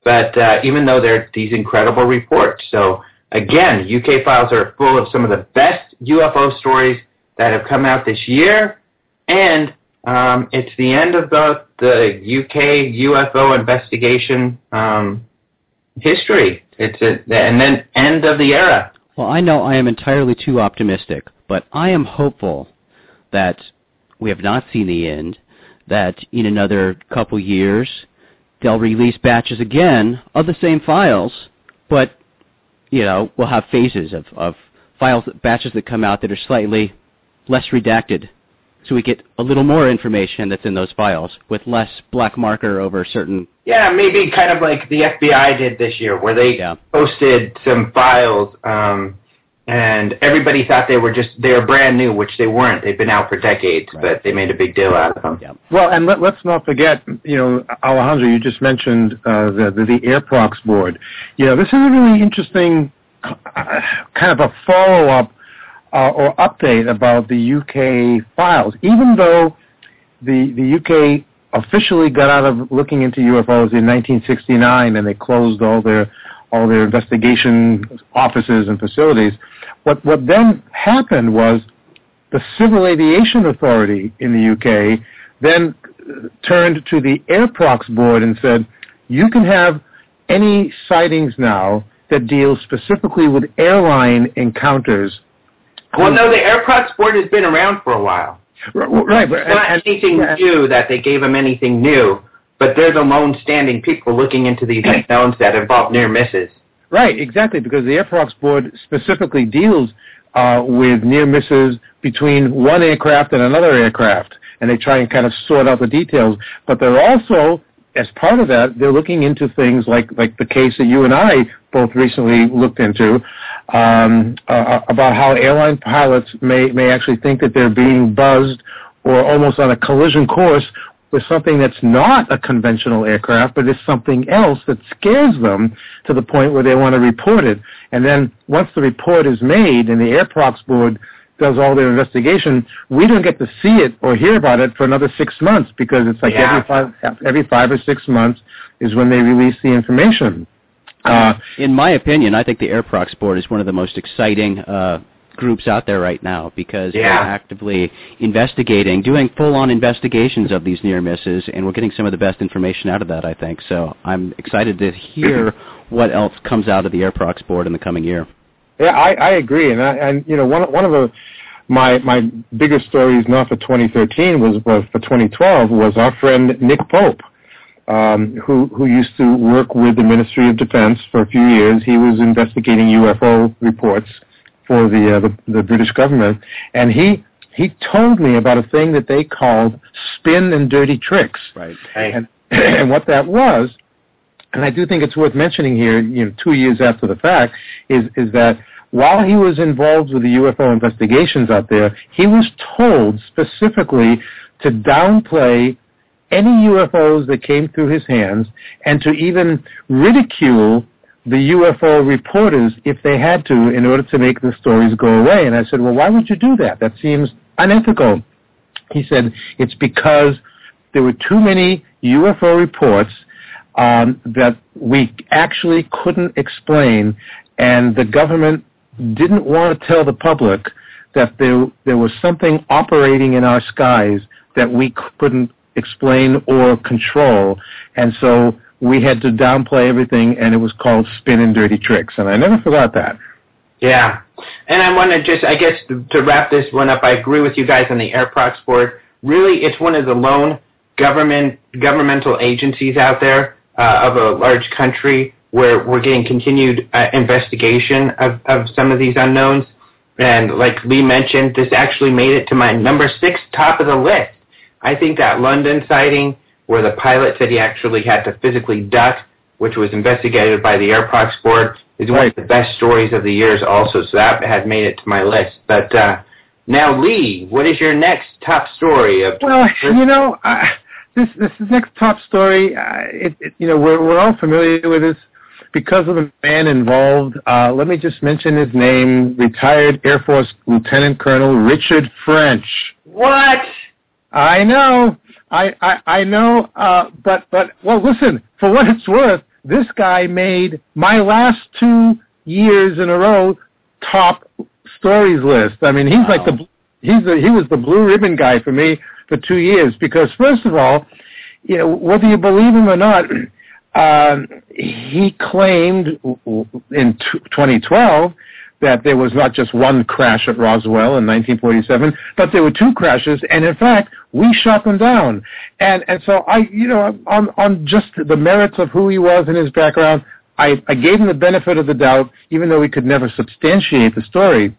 But uh, even though they're these incredible reports, so again, UK files are full of some of the best UFO stories that have come out this year, and um, it's the end of the the UK UFO investigation um, history. It's a, and then end of the era. Well, I know I am entirely too optimistic, but I am hopeful that we have not seen the end, that in another couple years they'll release batches again of the same files, but, you know, we'll have phases of, of files, batches that come out that are slightly less redacted. So we get a little more information that's in those files with less black marker over certain Yeah, maybe kind of like the FBI did this year, where they Yeah. posted some files, um, and everybody thought they were just they were brand new, which they weren't. They've been out for decades, Right. but they made a big deal out of them. yeah. Well, and let, let's not forget, you know, Alejandro, you just mentioned uh, the, the the Airprox board. You know, this is a really interesting uh, kind of a follow-up uh, or update about the UK files. Even though the the UK officially got out of looking into UFOs in 1969 and they closed all their all their investigation offices and facilities, what what then happened was the Civil Aviation Authority in the UK then turned to the Airprox board and said, you can have any sightings now that deal specifically with airline encounters Well, no, the Airprox board has been around for a while. Right, but it's not and, anything and, new that they gave them anything new, but they're the lone standing people looking into these [CLEARS THROAT] unknowns that involve near misses. Right, exactly, because the Airprox board specifically deals uh, with near misses between one aircraft and another aircraft, and they try and kind of sort out the details. But they're also, as part of that, they're looking into things like like the case that you and I both recently looked into um, uh, about how airline pilots may may actually think that they're being buzzed or almost on a collision course with something that's not a conventional aircraft, but is something else that scares them to the point where they want to report it. And then once the report is made and the Airprox board does all their investigation, we don't get to see it or hear about it for another six months because it's like yeah. every five every five or six months is when they release the information. Uh, in my opinion, I think the Airprox board is one of the most exciting uh, groups out there right now because yeah. they're actively investigating, doing full-on investigations of these near misses, and we're getting some of the best information out of that. I think so. I'm excited to hear [CLEARS THROAT] what else comes out of the Airprox board in the coming year. Yeah, I, I agree, and I, and you know one one of the my my biggest stories not for 2013 was was for 2012 was our friend Nick Pope. Um, who who used to work with the Ministry of Defense for a few years. He was investigating UFO reports, for the, uh, the the British government, and he he told me about a thing that they called spin and dirty tricks. Right. And [CLEARS THROAT] and what that was, and I do think it's worth mentioning here, you know, two years after the fact, is is that while he was involved with the UFO investigations out there, he was told specifically to downplay any UFOs that came through his hands and to even ridicule the UFO reporters if they had to in order to make the stories go away. And I said, well, why would you do that? That seems unethical. He said, it's because there were too many UFO reports um, that we actually couldn't explain, and the government didn't want to tell the public that there there was something operating in our skies that we couldn't explain or control, and so we had to downplay everything, and it was called Spin and Dirty Tricks, and I never forgot that. Yeah, and I want to just, I guess, to wrap this one up, I agree with you guys on the Airprox board. Really, it's one of the lone government governmental agencies out there uh, of a large country where we're getting continued uh, investigation of, of some of these unknowns. And like Lee mentioned, this actually made it to my number six top of the list. I think that London sighting where the pilot said he actually had to physically duck, which was investigated by the Air Airprox board, is one of the best stories of the years also. So that had made it to my list. But uh, now, Lee, what is your next top story of? Well, you know, uh, this this next top story, uh, it, it, you know, we're we're all familiar with this because of the man involved. Uh, let me just mention his name: retired Air Force Lieutenant Colonel Richard French. What? I know. I, I, I know, uh, but, but, well, listen, for what it's worth, this guy made my last two years in a row top stories list. I mean, he's wow. like the, he's the, he was the blue ribbon guy for me for two years because first of all, you know, whether you believe him or not, [CLEARS THROAT] um, he claimed in t- 2012 that there was not just one crash at Roswell in 1947, but there were two crashes, and in fact, we shot them down. And and so I, you know, on on just the merits of who he was and his background, I, I gave him the benefit of the doubt, even though he could never substantiate the story.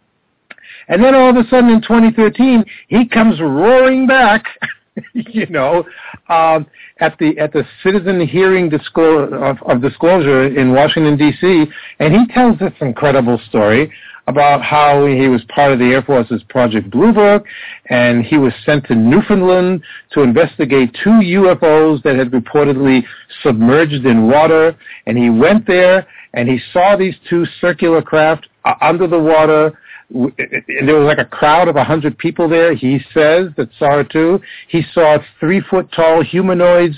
And then all of a sudden in 2013, he comes roaring back, [LAUGHS] [LAUGHS] you know, um, at the at the citizen hearing disclosure of, of disclosure in Washington D.C. and he tells this incredible story about how he was part of the Air Force's Project Blue Book, and he was sent to Newfoundland to investigate two UFOs that had reportedly submerged in water, and he went there and he saw these two circular craft uh, under the water there was like a crowd of a hundred people there. He says that saw it too. He saw three foot tall humanoids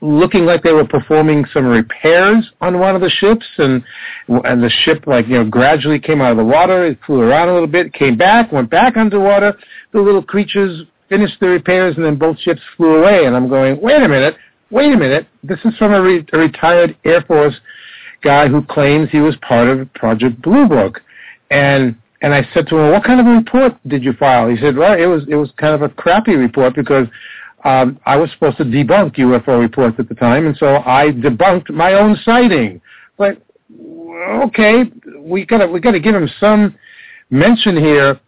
looking like they were performing some repairs on one of the ships, and and the ship like you know gradually came out of the water. It flew around a little bit, came back, went back underwater. The little creatures finished the repairs, and then both ships flew away. And I'm going, wait a minute, wait a minute. This is from a, re- a retired Air Force guy who claims he was part of Project Blue Book, and and I said to him, "What kind of a report did you file?" He said, "Well, it was it was kind of a crappy report because um, I was supposed to debunk UFO reports at the time, and so I debunked my own sighting." But okay, we gotta we gotta give him some mention here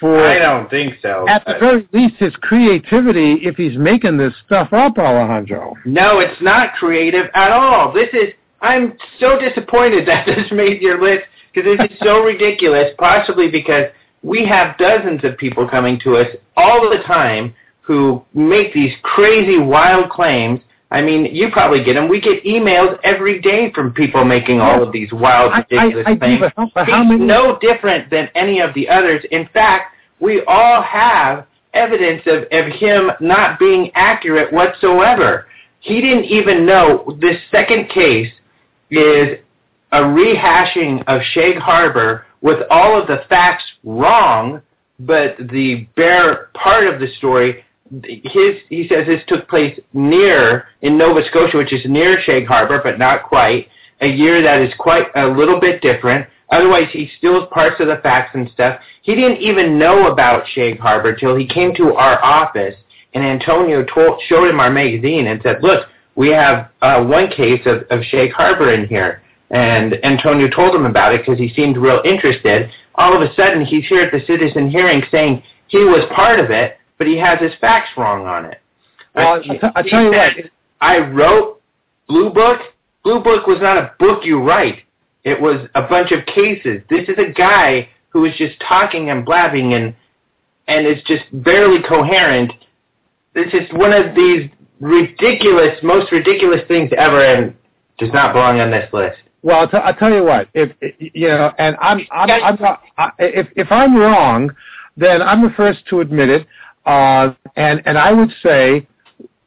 for I don't think so. at the very least his creativity if he's making this stuff up, Alejandro. No, it's not creative at all. This is. I'm so disappointed that this made your list because this is so ridiculous. Possibly because we have dozens of people coming to us all the time who make these crazy, wild claims. I mean, you probably get them. We get emails every day from people making all of these wild, I- I- ridiculous I do, claims. but but how many- no different than any of the others. In fact, we all have evidence of, of him not being accurate whatsoever. He didn't even know this second case is a rehashing of Shag Harbor with all of the facts wrong, but the bare part of the story, his he says this took place near in Nova Scotia, which is near Shag Harbor, but not quite. A year that is quite a little bit different. Otherwise, he steals parts of the facts and stuff. He didn't even know about Shag Harbor till he came to our office, and Antonio told, showed him our magazine and said, "Look, we have uh, one case of, of Shag Harbor in here." And Antonio told him about it because he seemed real interested. All of a sudden, he's here at the citizen hearing saying he was part of it, but he has his facts wrong on it. Well, I, t- I tell you said, what, I wrote Blue Book. Blue Book was not a book you write. It was a bunch of cases. This is a guy who is just talking and blabbing and and is just barely coherent. This is one of these ridiculous, most ridiculous things ever, and does not belong on this list. Well, I'll, t- I'll tell you what. If you know, and I'm, I'm, I'm not, I, if if I'm wrong, then I'm the first to admit it. Uh, and and I would say,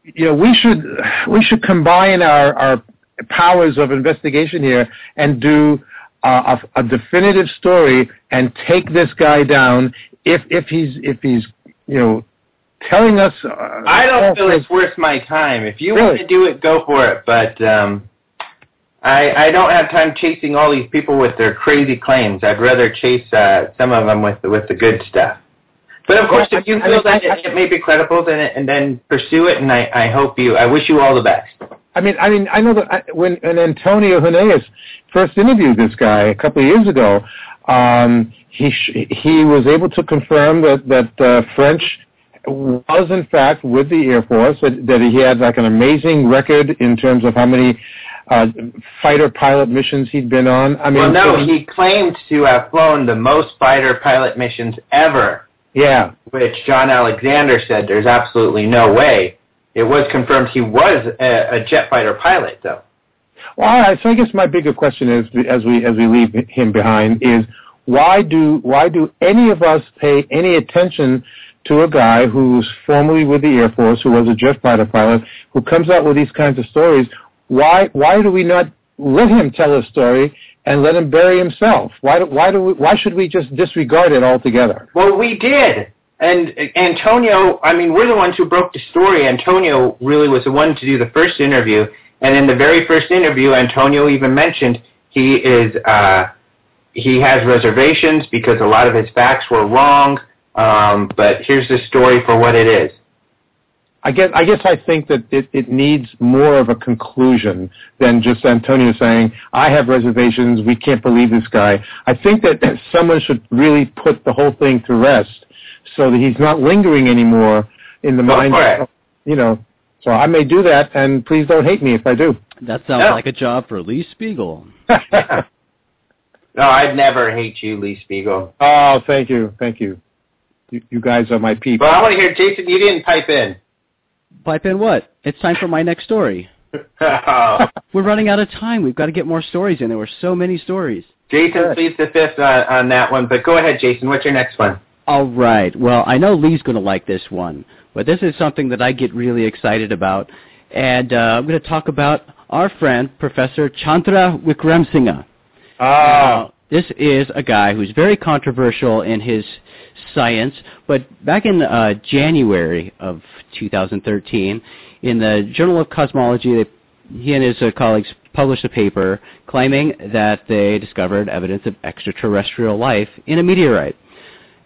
you know, we should we should combine our our powers of investigation here and do uh, a, a definitive story and take this guy down if if he's if he's you know telling us. Uh, I don't feel it's worth my time. If you Really? want to do it, go for it. But um, I I don't have time chasing all these people with their crazy claims. I'd rather chase uh, some of them with the, with the good stuff. But of course, Well, if you I- I feel mean, that I- it, it may be credible, then and then pursue it. And I, I hope you. I wish you all the best. I mean, I mean, I know that I, when, when Antonio Huneeus first interviewed this guy a couple of years ago, um, he sh- he was able to confirm that that uh, French was in fact with the Air Force, that, that he had like an amazing record in terms of how many uh, fighter pilot missions he'd been on. I mean, well, no, he claimed to have flown the most fighter pilot missions ever, yeah, which John Alexander said there's absolutely no way. It was confirmed he was a, a jet fighter pilot, though. Well, all right. So I guess my bigger question is, as we as we leave him behind, is why do why do any of us pay any attention to a guy who's formerly with the Air Force, who was a jet fighter pilot, who comes out with these kinds of stories? Why why do we not let him tell a story and let him bury himself? Why do, why do we, why should we just disregard it altogether? Well, we did. And Antonio, I mean, we're the ones who broke the story. Antonio really was the one to do the first interview. And in the very first interview, Antonio even mentioned he is uh, he has reservations because a lot of his facts were wrong. Um, but here's the story for what it is. I guess I guess I think that it, it needs more of a conclusion than just Antonio saying, "I have reservations. We can't believe this guy." I think that someone should really put the whole thing to rest, so that he's not lingering anymore in the Go mind. Of, you know, so I may do that, and please don't hate me if I do. That sounds No. like a job for Lee Speigel. [LAUGHS] No, I'd never hate you, Lee Speigel. oh, thank you, thank you. You, you guys are my people. But I want to hear, Jason, you didn't pipe in. Pipe in what? It's time for my next story. [LAUGHS] We're running out of time. We've got to get more stories in. There were so many stories. Jason pleads the fifth on, on that one. But go ahead, Jason. What's your next one? All right. Well, I know Lee's going to like this one, but this is something that I get really excited about. And uh, I'm going to talk about our friend, Professor Chandra Wickramasinghe. Ah, Now, this is a guy who's very controversial in his science, but back in uh, January of 2013, in the Journal of Cosmology, they, he and his uh, colleagues published a paper claiming that they discovered evidence of extraterrestrial life in a meteorite.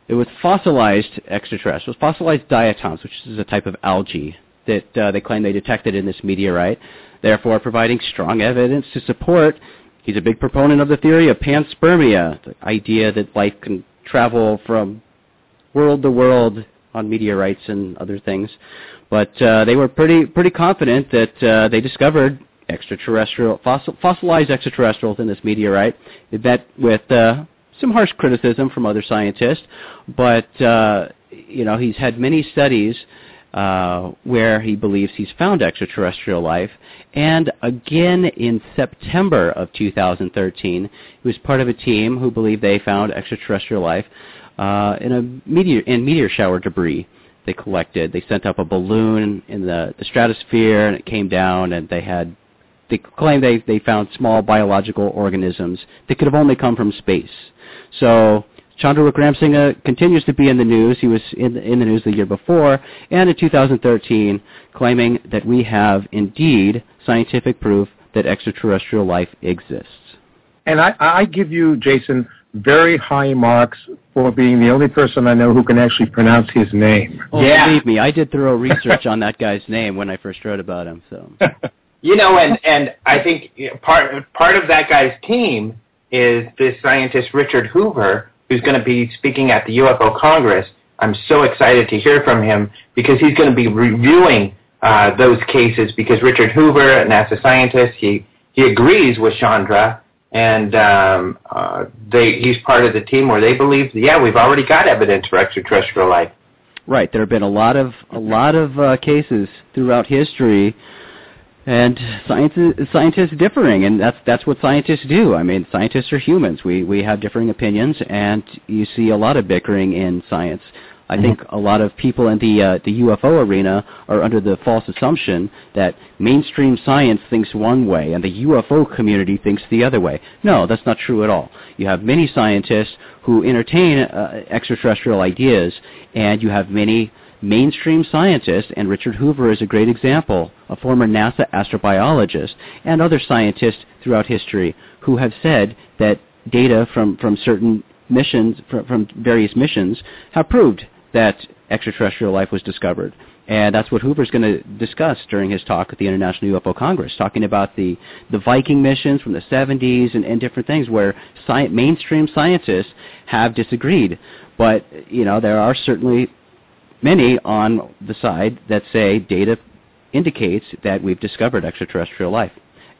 It was fossilized extraterrestrials, fossilized diatoms, which is a type of algae that uh, they claim they detected in this meteorite, therefore providing strong evidence to support. He's a big proponent of the theory of panspermia, the idea that life can travel from world to world on meteorites and other things. But uh, they were pretty pretty confident that uh, they discovered extraterrestrial fossil, fossilized extraterrestrials in this meteorite. It met with uh, some harsh criticism from other scientists, but uh, you know he's had many studies uh, where he believes he's found extraterrestrial life. And again in September of 2013, he was part of a team who believed they found extraterrestrial life uh, in a meteor in meteor shower debris they collected. They sent up a balloon in the, the stratosphere, and it came down, and they had they claimed they they found small biological organisms that could have only come from space. So Chandra Wickramasinghe continues to be in the news. He was in in the news the year before, and in 2013, claiming that we have indeed scientific proof that extraterrestrial life exists. And I, I give you, Jason, very high marks for being the only person I know who can actually pronounce his name. Oh, yeah. believe me, I did thorough research on that guy's name when I first read about him. So, [LAUGHS] you know, and and I think part part of that guy's team is this scientist Richard Hoover, who's going to be speaking at the UFO Congress. I'm so excited to hear from him because he's going to be reviewing uh, those cases because Richard Hoover, a NASA scientist, he he agrees with Chandra and um, uh, they he's part of the team where they believe, yeah, we've already got evidence for extraterrestrial life. Right. There have been a lot of a lot of uh, cases throughout history, and scientists scientists differing, and that's that's what scientists do. I mean, scientists are humans. We we have differing opinions, and you see a lot of bickering in science. I think a lot of people in the uh, the UFO arena are under the false assumption that mainstream science thinks one way and the UFO community thinks the other way. No, that's not true at all. You have many scientists who entertain uh, extraterrestrial ideas, and you have many mainstream scientists, and Richard Hoover is a great example, a former NASA astrobiologist, and other scientists throughout history who have said that data from, from certain missions, from, from various missions, have proved that extraterrestrial life was discovered. And that's what Hoover's going to discuss during his talk at the International UFO Congress, talking about the, the Viking missions from the 70s and, and different things where sci- mainstream scientists have disagreed. But, you know, there are certainly many on the side that say data indicates that we've discovered extraterrestrial life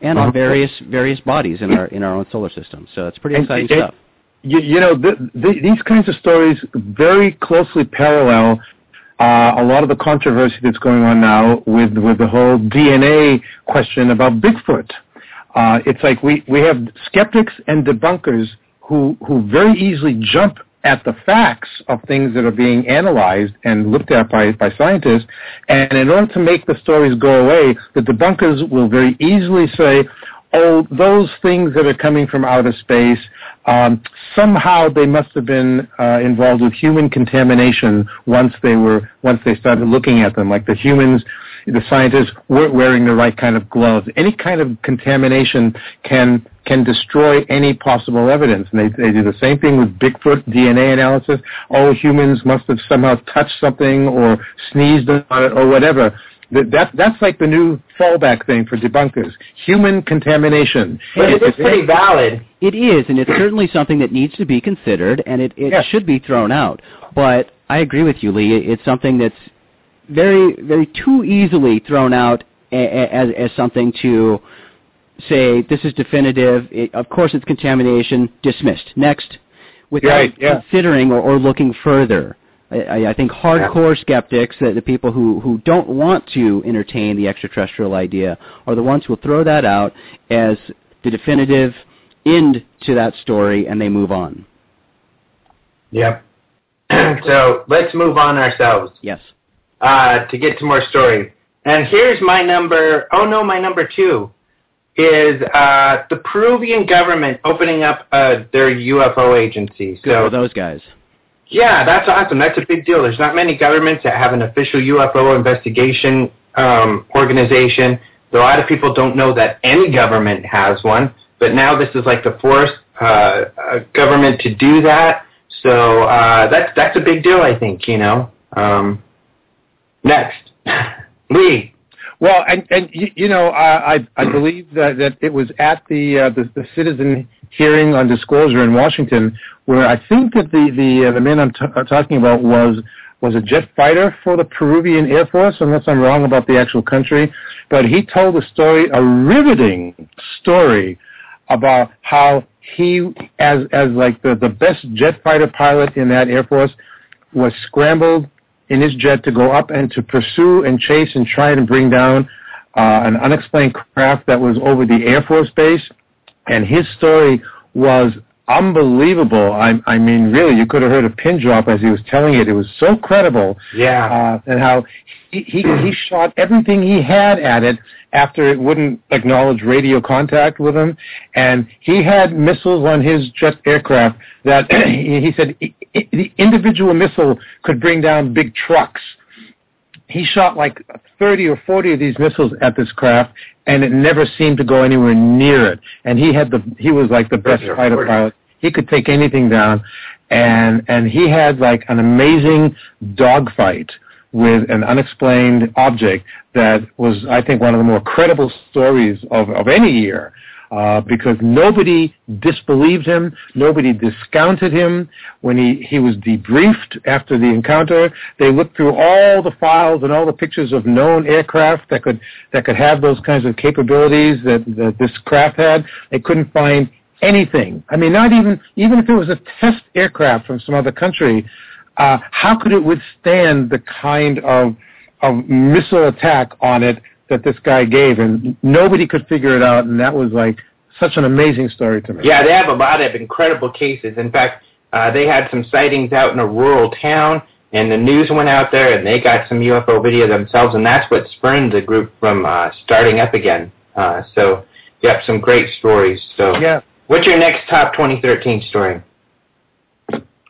and on uh-huh. various various bodies in our in our own solar system. So it's pretty exciting and, stuff you, know, the, the, these kinds of stories very closely parallel uh, a lot of the controversy that's going on now with with the whole DNA question about Bigfoot. Uh, it's like we, we have skeptics and debunkers who who very easily jump at the facts of things that are being analyzed and looked at by, by scientists. And in order to make the stories go away, the debunkers will very easily say, oh, those things that are coming from outer space, um, somehow they must have been uh, involved with human contamination once they were once they started looking at them. Like the humans, the scientists weren't wearing the right kind of gloves. Any kind of contamination can can destroy any possible evidence. And they, they do the same thing with Bigfoot DNA analysis. Oh, humans must have somehow touched something or sneezed on it or whatever. That, that's like the new fallback thing for debunkers. Human contamination. But it is pretty valid. It is, and it's certainly something that needs to be considered, and it, it yes. should be thrown out. But I agree with you, Lee. It's something that's very, very too easily thrown out as, as something to say this is definitive. It, of course, it's contamination. Dismissed. Next, without right, yeah. considering or, or looking further. I, I think hardcore skeptics, the, the people who, who don't want to entertain the extraterrestrial idea, are the ones who will throw that out as the definitive end to that story, and they move on. Yep. [CLEARS THROAT] so let's move on ourselves. Yes. Uh, to get to more stories. And here's my number. Oh no, my number two is uh, the Peruvian government opening up uh, their UFO agency. Good so those guys. Yeah, that's awesome. That's a big deal. There's not many governments that have an official UFO investigation um, organization. a lot of people don't know that any government has one, but now this is like the fourth uh, government to do that. So uh, that's that's a big deal, I think. You know. Um, next, [LAUGHS] Lee. Well, and and you, you know, I I believe that that it was at the, uh, the the citizen hearing on disclosure in Washington where I think that the the uh, the man I'm t- uh, talking about was was a jet fighter for the Peruvian Air Force, unless I'm wrong about the actual country. But he told a story, a riveting story, about how he, as as like the the best jet fighter pilot in that Air Force, was scrambled in his jet to go up and to pursue and chase and try and bring down uh, an unexplained craft that was over the Air Force base. And his story was unbelievable. I, I mean, really, you could have heard a pin drop as he was telling it. It was so credible. Yeah. Uh, and how he, he he [CLEARS THROAT] shot everything he had at it after it wouldn't acknowledge radio contact with him, and he had missiles on his jet aircraft that [CLEARS THROAT] he said the individual missile could bring down big trucks. He shot like 30 or 40 of these missiles at this craft, and it never seemed to go anywhere near it. And he had the he was like the best fighter pilot. He could take anything down, and and he had like an amazing dogfight with an unexplained object that was, I think, one of the more credible stories of, of any year. Uh, because nobody disbelieved him, nobody discounted him. When he, he was debriefed after the encounter, they looked through all the files and all the pictures of known aircraft that could that could have those kinds of capabilities that, that this craft had. They couldn't find anything. I mean, not even even if it was a test aircraft from some other country, uh, how could it withstand the kind of of missile attack on it that this guy gave, and nobody could figure it out, and that was like such an amazing story to me. Yeah, they have a lot of incredible cases. In fact, uh, they had some sightings out in a rural town, and the news went out there, and they got some UFO video themselves, and that's what spurned the group from uh, starting up again. Uh, so, yep, some great stories. So, yeah. what's your next top 2013 story?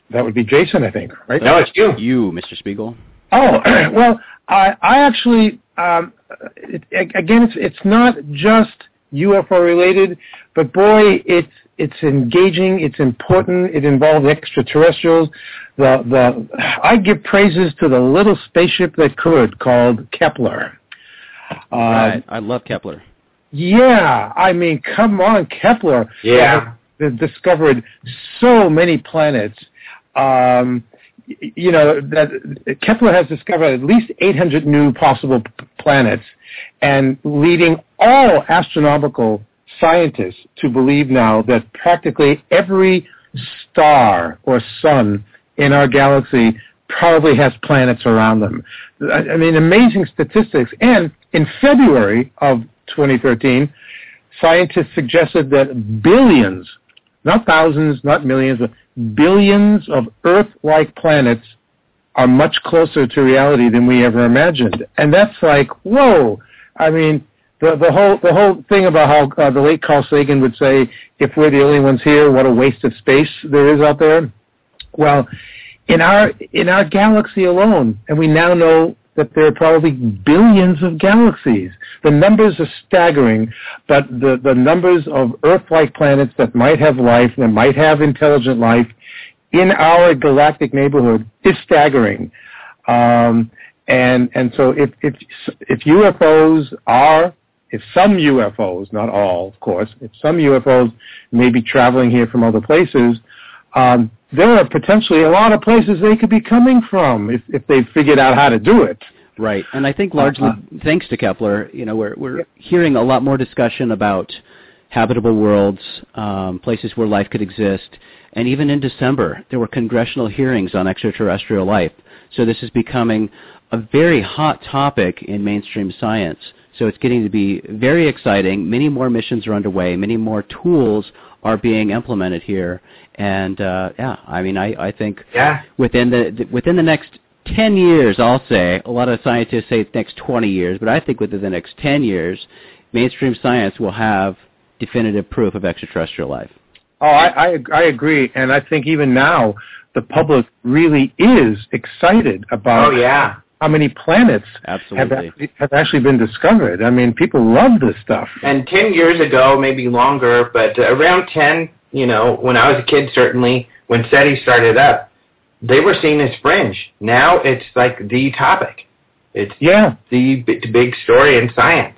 That would be Jason, I think, right? No, it's you. You, Mr. Speigel. Oh, [CLEARS THROAT] well, I, I actually, um, it, again, it's it's not just UFO related, but boy, it's it's engaging, it's important, it involves extraterrestrials. The the I give praises to the little spaceship that could called Kepler. Uh, right, I love Kepler. Yeah, I mean, come on, Kepler. Yeah, discovered so many planets. Um, you know that Kepler has discovered at least 800 new possible p- planets, and leading all astronomical scientists to believe now that practically every star or sun in our galaxy probably has planets around them. I mean, amazing statistics. And in February of 2013, scientists suggested that billions, not thousands, not millions, but billions of Earth-like planets are much closer to reality than we ever imagined. And that's like, whoa. I mean, the, the whole the whole thing about how uh, the late Carl Sagan would say, if we're the only ones here, what a waste of space there is out there. Well, in our in our galaxy alone, and we now know that there are probably billions of galaxies. The numbers are staggering, but the, the numbers of Earth-like planets that might have life, that might have intelligent life in our galactic neighborhood is staggering. Um, and and so if if if UFOs are if some UFOs, not all, of course, if some UFOs may be traveling here from other places, um, there are potentially a lot of places they could be coming from if, if they figured out how to do it. Right, and I think largely uh-huh. thanks to Kepler, you know, we're we're hearing a lot more discussion about habitable worlds, um, places where life could exist, and even in December there were congressional hearings on extraterrestrial life. So this is becoming a very hot topic in mainstream science. So it's getting to be very exciting. Many more missions are underway. Many more tools are being implemented here. And uh, yeah, I mean, I, I think yeah. within the within the next 10 years, I'll say, a lot of scientists say it's next 20 years, but I think within the next 10 years, mainstream science will have definitive proof of extraterrestrial life. Oh, I, I, I agree. And I think even now, the public really is excited about oh, yeah. How many planets have Absolutely. actually, have actually been discovered. I mean, people love this stuff. And 10 years ago, maybe longer, but around 10, you know, when I was a kid, certainly, when SETI started up, they were seen as fringe. Now it's like the topic. It's Yeah. the big, big story in science.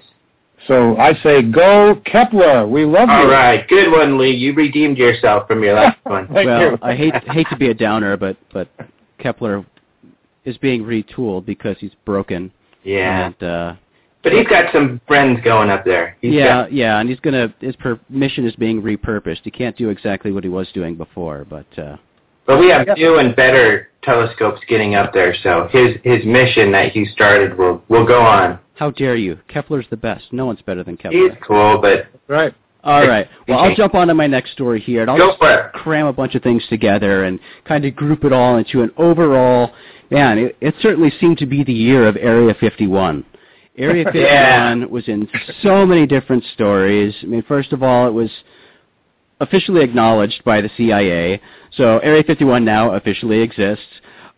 So I say, go Kepler. We love you. All right, good one, Lee. You redeemed yourself from your last [LAUGHS] one. Thank well, you. I hate hate to be a downer, but but Kepler is being retooled because he's broken. Yeah, And uh but he's got some friends going up there. He's yeah, got- yeah, and he's gonna his per- mission is being repurposed. He can't do exactly what he was doing before, but uh but we have new and better telescopes getting up there, so his his mission that he started will will go on. how dare you? Kepler's the best. No one's better than Kepler. He's cool, but Right. All right. Well, I'll jump on to my next story here, and I'll go just cram a bunch of things together and kind of group it all into an overall. Man, it, it certainly seemed to be the year of Area 51. Area [LAUGHS] 51 Yeah. was in so many different stories. I mean, first of all, it was officially acknowledged by the CIA, so Area 51 now officially exists.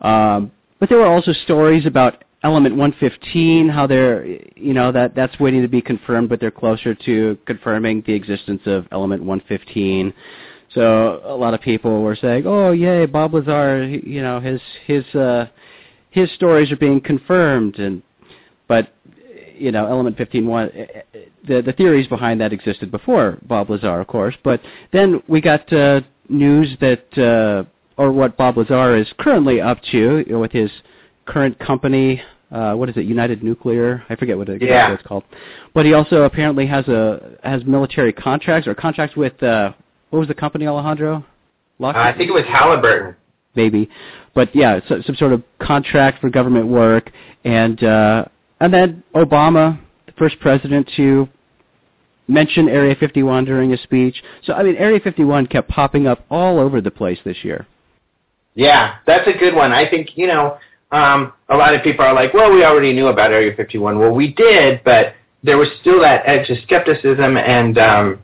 Um, but there were also stories about Element 115, how they're, you know, that that's waiting to be confirmed, but they're closer to confirming the existence of Element 115. So a lot of people were saying, "Oh, yay, Bob Lazar, you know, his his uh, his stories are being confirmed," and but you know, Element 15 one, the the theories behind that existed before Bob Lazar, of course. But then we got uh, news that, uh, or what Bob Lazar is currently up to you know, with his current company. Uh, what is it? United Nuclear. I forget what, it, Yeah. it's called. But he also apparently has a has military contracts or contracts with uh, what was the company, Alejandro? Uh, Lockheed? I think it was Halliburton. maybe. But yeah, so, some sort of contract for government work, and uh, and then Obama, the first president to mention Area 51 during a speech. So I mean, Area 51 kept popping up all over the place this year. Yeah, that's a good one. I think, you know, um, a lot of people are like, well, we already knew about Area 51. Well, we did, but there was still that edge of skepticism and um,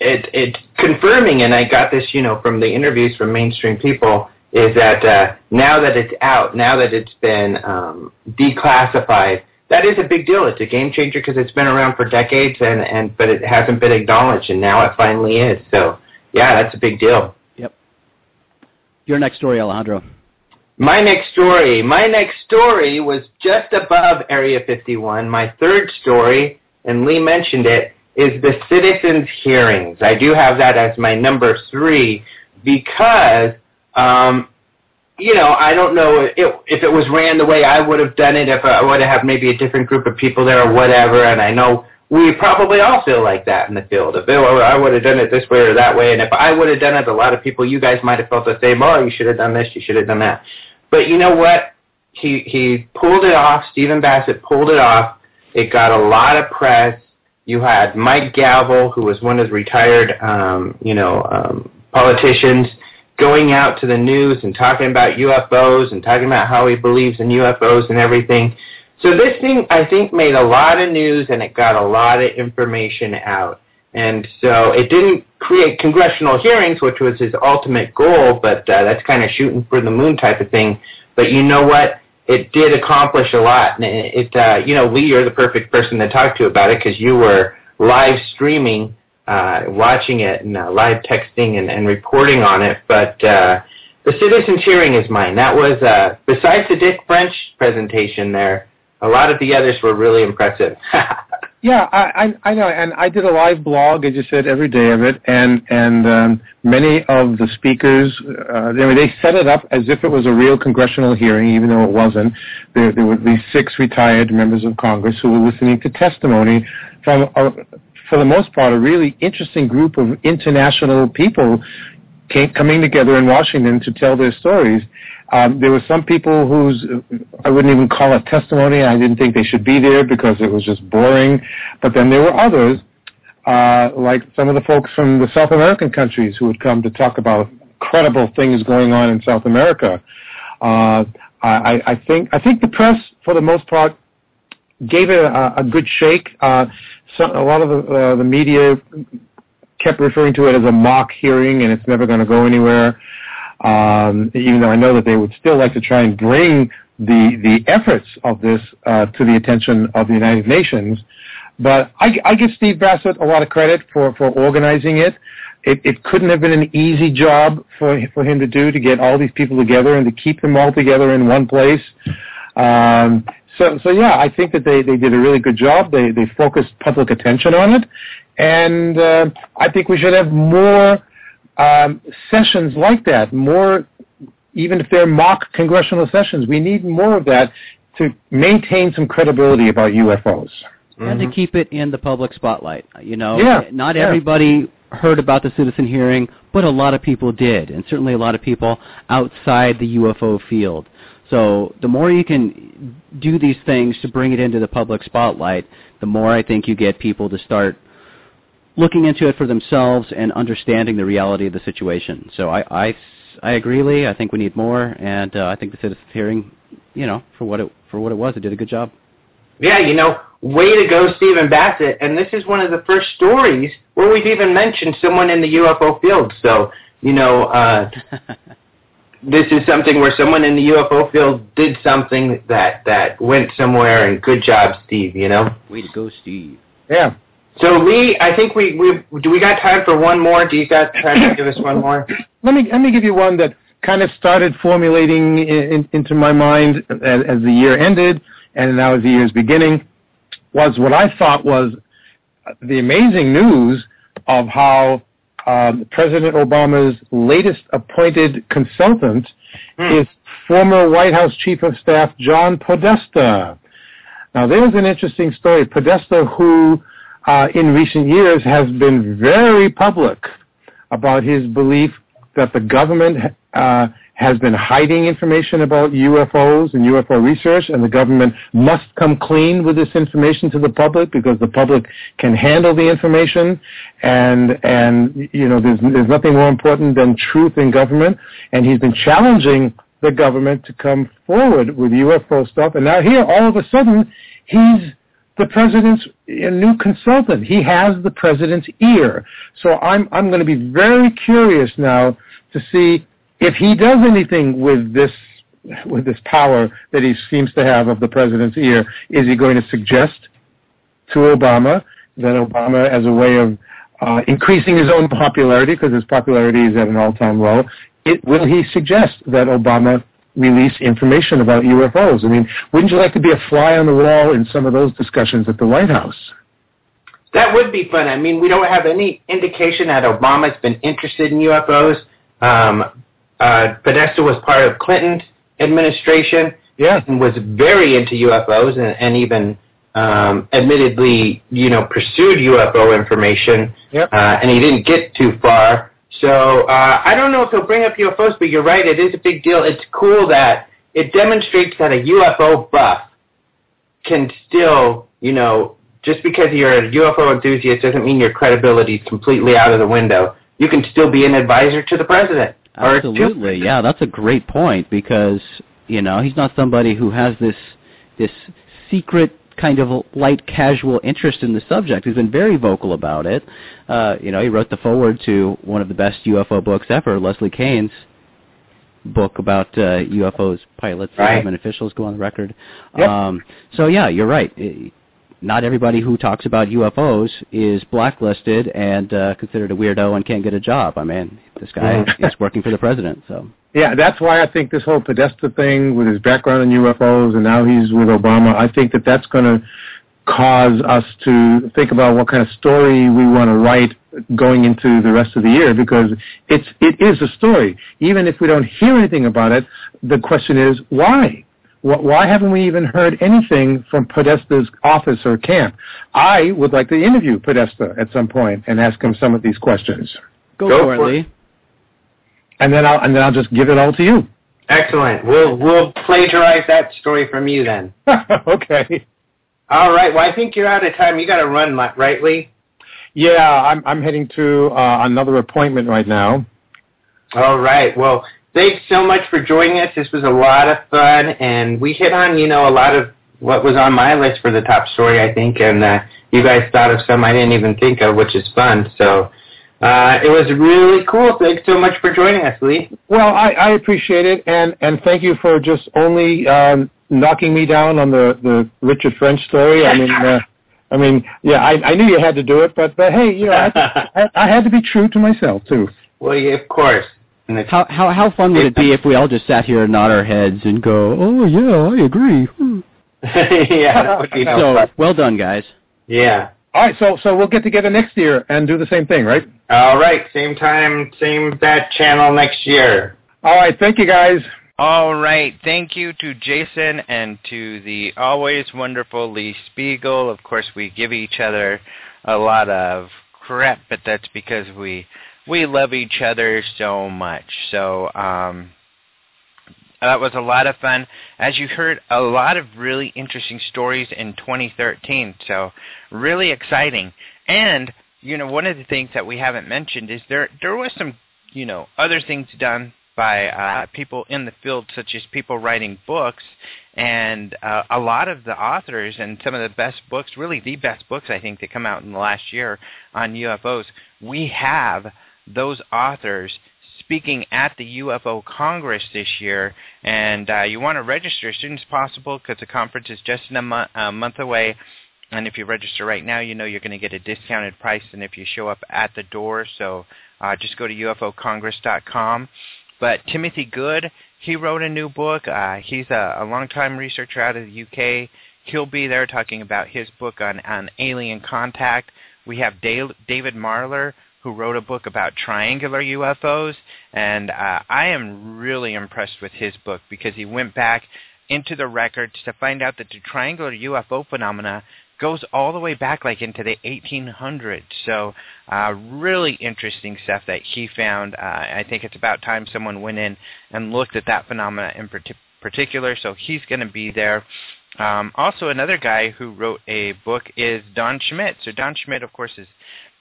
it, it's confirming, and I got this, you know, from the interviews from mainstream people, is that uh, now that it's out, now that it's been um, declassified, that is a big deal. It's a game changer because it's been around for decades, and, and but it hasn't been acknowledged, and now it finally is. So, yeah, that's a big deal. Yep. Your next story, Alejandro. My next story. My next story was just above Area 51. My third story, and Lee mentioned it, is the citizens' hearings. I do have that as my number three because, um, you know, I don't know if, if it was ran the way I would have done it, if I would have had maybe a different group of people there or whatever, and I know we probably all feel like that in the field. If it were, I would have done it this way or that way, and if I would have done it, a lot of people, you guys might have felt the same. Oh, you should have done this, you should have done that. But you know what? He he pulled it off. Stephen Bassett pulled it off. It got a lot of press. You had Mike Gravel, who was one of the retired, um, you know, um, politicians, going out to the news and talking about UFOs and talking about how he believes in UFOs and everything. So this thing, I think, made a lot of news and it got a lot of information out. And so it didn't create congressional hearings, which was his ultimate goal, but uh, that's kind of shooting for the moon type of thing. But you know what? It did accomplish a lot. And it, uh, you know, Lee, you're the perfect person to talk to about it because you were live streaming, uh, watching it, and uh, live texting and, and reporting on it. But uh, the citizens' hearing is mine. That was, uh, besides the Dick French presentation there, a lot of the others were really impressive. [LAUGHS] Yeah, I, I I know, and I did a live blog, as you said, every day of it, and and um, many of the speakers, uh, mean, they set it up as if it was a real congressional hearing, even though it wasn't. There, there were these six retired members of Congress who were listening to testimony from, a, for the most part, a really interesting group of international people came, coming together in Washington to tell their stories. Um, there were some people whose I wouldn't even call it testimony. I didn't think they should be there because it was just boring. But then there were others, uh, like some of the folks from the South American countries who would come to talk about credible things going on in South America. Uh, I, I think I think the press, for the most part, gave it a, a good shake. Uh, so, a lot of the, uh, the media kept referring to it as a mock hearing, and it's never going to go anywhere. Um, even though I know that they would still like to try and bring the the efforts of this uh, to the attention of the United Nations. But I, I give Steve Bassett a lot of credit for, for organizing it. it. It couldn't have been an easy job for for him to do to get all these people together and to keep them all together in one place. Um, so so yeah, I think that they, they did a really good job. They they focused public attention on it, and uh, I think we should have more um, sessions like that. More, even if they're mock congressional sessions, we need more of that to maintain some credibility about UFOs. And to keep it in the public spotlight. You know, Yeah, not yeah. everybody heard about the citizen hearing, but a lot of people did, and certainly a lot of people outside the UFO field. So the more you can do these things to bring it into the public spotlight, the more I think you get people to start looking into it for themselves and understanding the reality of the situation. So I, I, I agree, Lee. I think we need more, and uh, I think the citizen hearing, you know, for what it for what it was, it did a good job. Yeah, you know, way to go, Stephen Bassett. And this is one of the first stories where we've even mentioned someone in the UFO field. So, you know, uh, [LAUGHS] this is something where someone in the UFO field did something that that went somewhere. And good job, Steve. You know. Way to go, Steve. Yeah. So Lee, I think we we do we got time for one more? Do you got time to give us one more? Let me let me give you one that kind of started formulating in, in, into my mind as, as the year ended, and now as the year's beginning. Was what I thought was the amazing news of how um, President Obama's latest appointed consultant Hmm. is former White House Chief of Staff John Podesta. Now, there's an interesting story. Podesta, who uh, in recent years has been very public about his belief that the government uh, has been hiding information about UFOs and UFO research, and the government must come clean with this information to the public because the public can handle the information, and and you know there's there's nothing more important than truth in government, and he's been challenging the government to come forward with UFO stuff, and now here all of a sudden he's the president's new consultant. He has the president's ear. So I'm I'm going to be very curious now to see if he does anything with this with this power that he seems to have of the president's ear. Is he going to suggest to Obama that Obama, as a way of uh, increasing his own popularity, because his popularity is at an all-time low, it, will he suggest that Obama release information about UFOs? I mean, wouldn't you like to be a fly on the wall in some of those discussions at the White House? That would be fun. I mean, we don't have any indication that Obama's been interested in UFOs. Um, uh, Podesta was part of Clinton's administration Yeah. and was very into UFOs and, and even um, admittedly, you know, pursued UFO information. Yep. Uh, and he didn't get too far. So uh, I don't know if he'll bring up UFOs, but you're right. It is a big deal. It's cool that it demonstrates that a UFO buff can still, you know, just because you're a UFO enthusiast doesn't mean your credibility is completely out of the window. You can still be an advisor to the president. Absolutely, yeah, that's a great point because you know he's not somebody who has this this secret kind of light casual interest in the subject. He's been very vocal about it. Uh, you know, he wrote the foreword to one of the best UFO books ever, Leslie Kean's book about uh, UFOs, pilots, and Right. government officials go on the record. Yep. Um, so yeah, you're right. I- not everybody who talks about UFOs is blacklisted and uh, considered a weirdo and can't get a job. I mean, this guy Yeah. is working for the president, so. Yeah, that's why I think this whole Podesta thing with his background in UFOs and now he's with Obama, I think that that's going to cause us to think about what kind of story we want to write going into the rest of the year because it's it is a story. Even if we don't hear anything about it, the question is why? Wh- Why haven't we even heard anything from Podesta's office or camp? I would like to interview Podesta at some point and ask him some of these questions, Go, Go for it, for it. Lee. and then I'll and then I'll just give it all to you. Excellent. We'll we'll plagiarize that story from you then. [LAUGHS] okay. All right. Well, I think you're out of time. You got to run, right, Lee? Yeah, I'm I'm heading to uh, another appointment right now. All right. Well, thanks so much for joining us. This was a lot of fun, and we hit on you know a lot of what was on my list for the top story, I think, and uh, you guys thought of some I didn't even think of, which is fun. So Uh, it was really cool. Thanks so much for joining us, Lee. Well, I, I appreciate it, and and thank you for just only um, knocking me down on the the Richard French story. I mean. Uh, I mean, yeah, I, I knew you had to do it, but but hey, you know, I, [LAUGHS] I, I had to be true to myself too. Well, yeah, of course. And it's, How how how fun would it be if we all just sat here and nod our heads and go, "Oh yeah, I agree." Hmm. [LAUGHS] yeah, that would be So fun. well done, guys. Yeah. All right, so so we'll get together next year and do the same thing, right? All right. Same time, same bat channel next year. All right, thank you guys. All right. Thank you to Jason and to the always wonderful Lee Speigel. Of course, we give each other a lot of crap, but that's because we we love each other so much. So um, that was a lot of fun. As you heard, a lot of really interesting stories in 2013. So really exciting. And you know, one of the things that we haven't mentioned is there there was some you know other things done by uh, people in the field, such as people writing books, and uh, a lot of the authors and some of the best books, really the best books I think that come out in the last year on UFOs. We have those authors speaking at the UFO Congress this year, and uh, you want to register as soon as possible because the conference is just a, mo- a month away. And if you register right now, you know you're going to get a discounted price than if you show up at the door. So uh, just go to ufocongress.com. But Timothy Good, he wrote a new book. Uh, he's a, a longtime researcher out of the UK. He'll be there talking about his book on, on alien contact. We have Dale, David Marler, who wrote a book about triangular UFOs, and uh, I am really impressed with his book because he went back into the records to find out that the triangular UFO phenomena goes all the way back like into the 1800s. So uh, really interesting stuff that he found. Uh, I think it's about time someone went in and looked at that phenomena in parti- particular. So he's going to be there. Um, also, another guy who wrote a book is Don Schmitt. So Don Schmitt, of course, is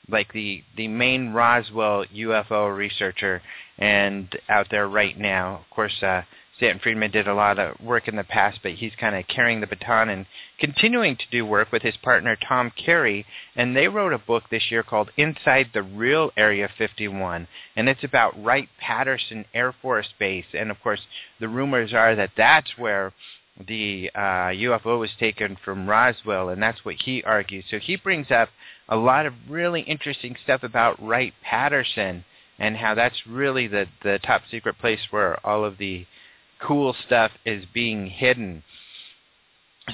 like the the main Roswell UFO researcher and out there right now. Of course, uh, Stanton Friedman did a lot of work in the past, but he's kind of carrying the baton and continuing to do work with his partner Tom Carey. And they wrote a book this year called Inside the Real Area 51, and it's about Wright Patterson Air Force Base. And of course, the rumors are that that's where the uh, UFO was taken from Roswell, and that's what he argues. So he brings up a lot of really interesting stuff about Wright Patterson and how that's really the the top secret place where all of the cool stuff is being hidden.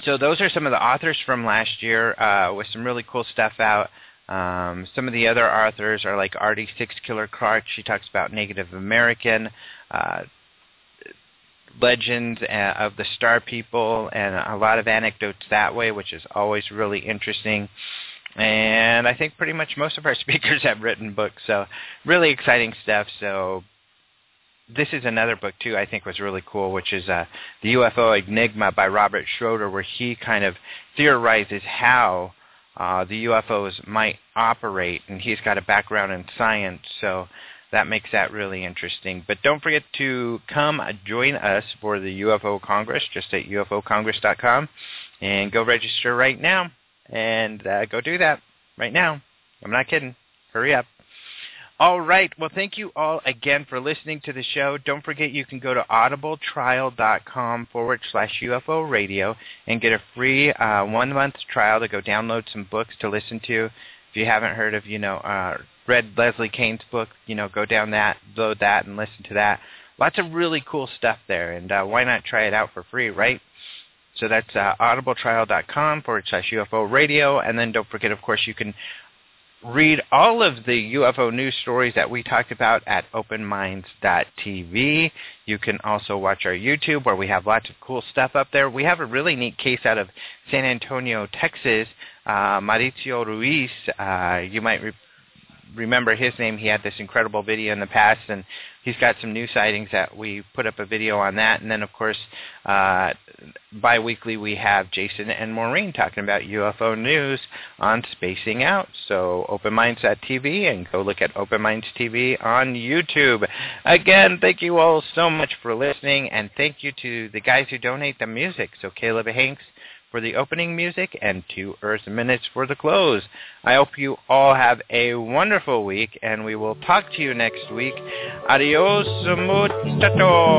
So those are some of the authors from last year uh, with some really cool stuff out. Um, some of the other authors are like Artie Six Killer Clark. She talks about Native American uh, legends uh, of the Star People and a lot of anecdotes that way, which is always really interesting. And I think pretty much most of our [LAUGHS] speakers have written books, so really exciting stuff. So this is another book too I think was really cool, which is uh, the UFO Enigma by Robert Schroeder, where he kind of theorizes how uh, the UFOs might operate, and he's got a background in science, so that makes that really interesting. But don't forget to come join us for the UFO Congress, just at ufocongress.com, and go register right now, and uh, go do that right now. I'm not kidding. Hurry up. All right. Well, thank you all again for listening to the show. Don't forget you can go to audibletrial.com forward slash UFO radio and get a free uh, one-month trial to go download some books to listen to. If you haven't heard of, you know, uh, read Leslie Kean's book, you know, go down that, load that, and listen to that. Lots of really cool stuff there, and uh, why not try it out for free, right? So that's uh, audibletrial.com forward slash UFO radio, and then don't forget, of course, you can read all of the UFO news stories that we talked about at openminds.tv. You can also watch our YouTube where we have lots of cool stuff up there. We have a really neat case out of San Antonio, Texas. Uh, Mauricio Ruiz, uh, you might re- remember his name. He had this incredible video in the past, and he's got some new sightings that we put up a video on that. And then, of course, uh, bi-weekly we have Jason and Maureen talking about UFO news on Spacing Out. So Open Minds TV and go look at Open Minds TV on YouTube. Again, thank you all so much for listening, and thank you to the guys who donate the music. So Caleb Hanks, for the opening music and two Earth minutes for the close. I hope you all have a wonderful week, and we will talk to you next week. Adios, muchachos.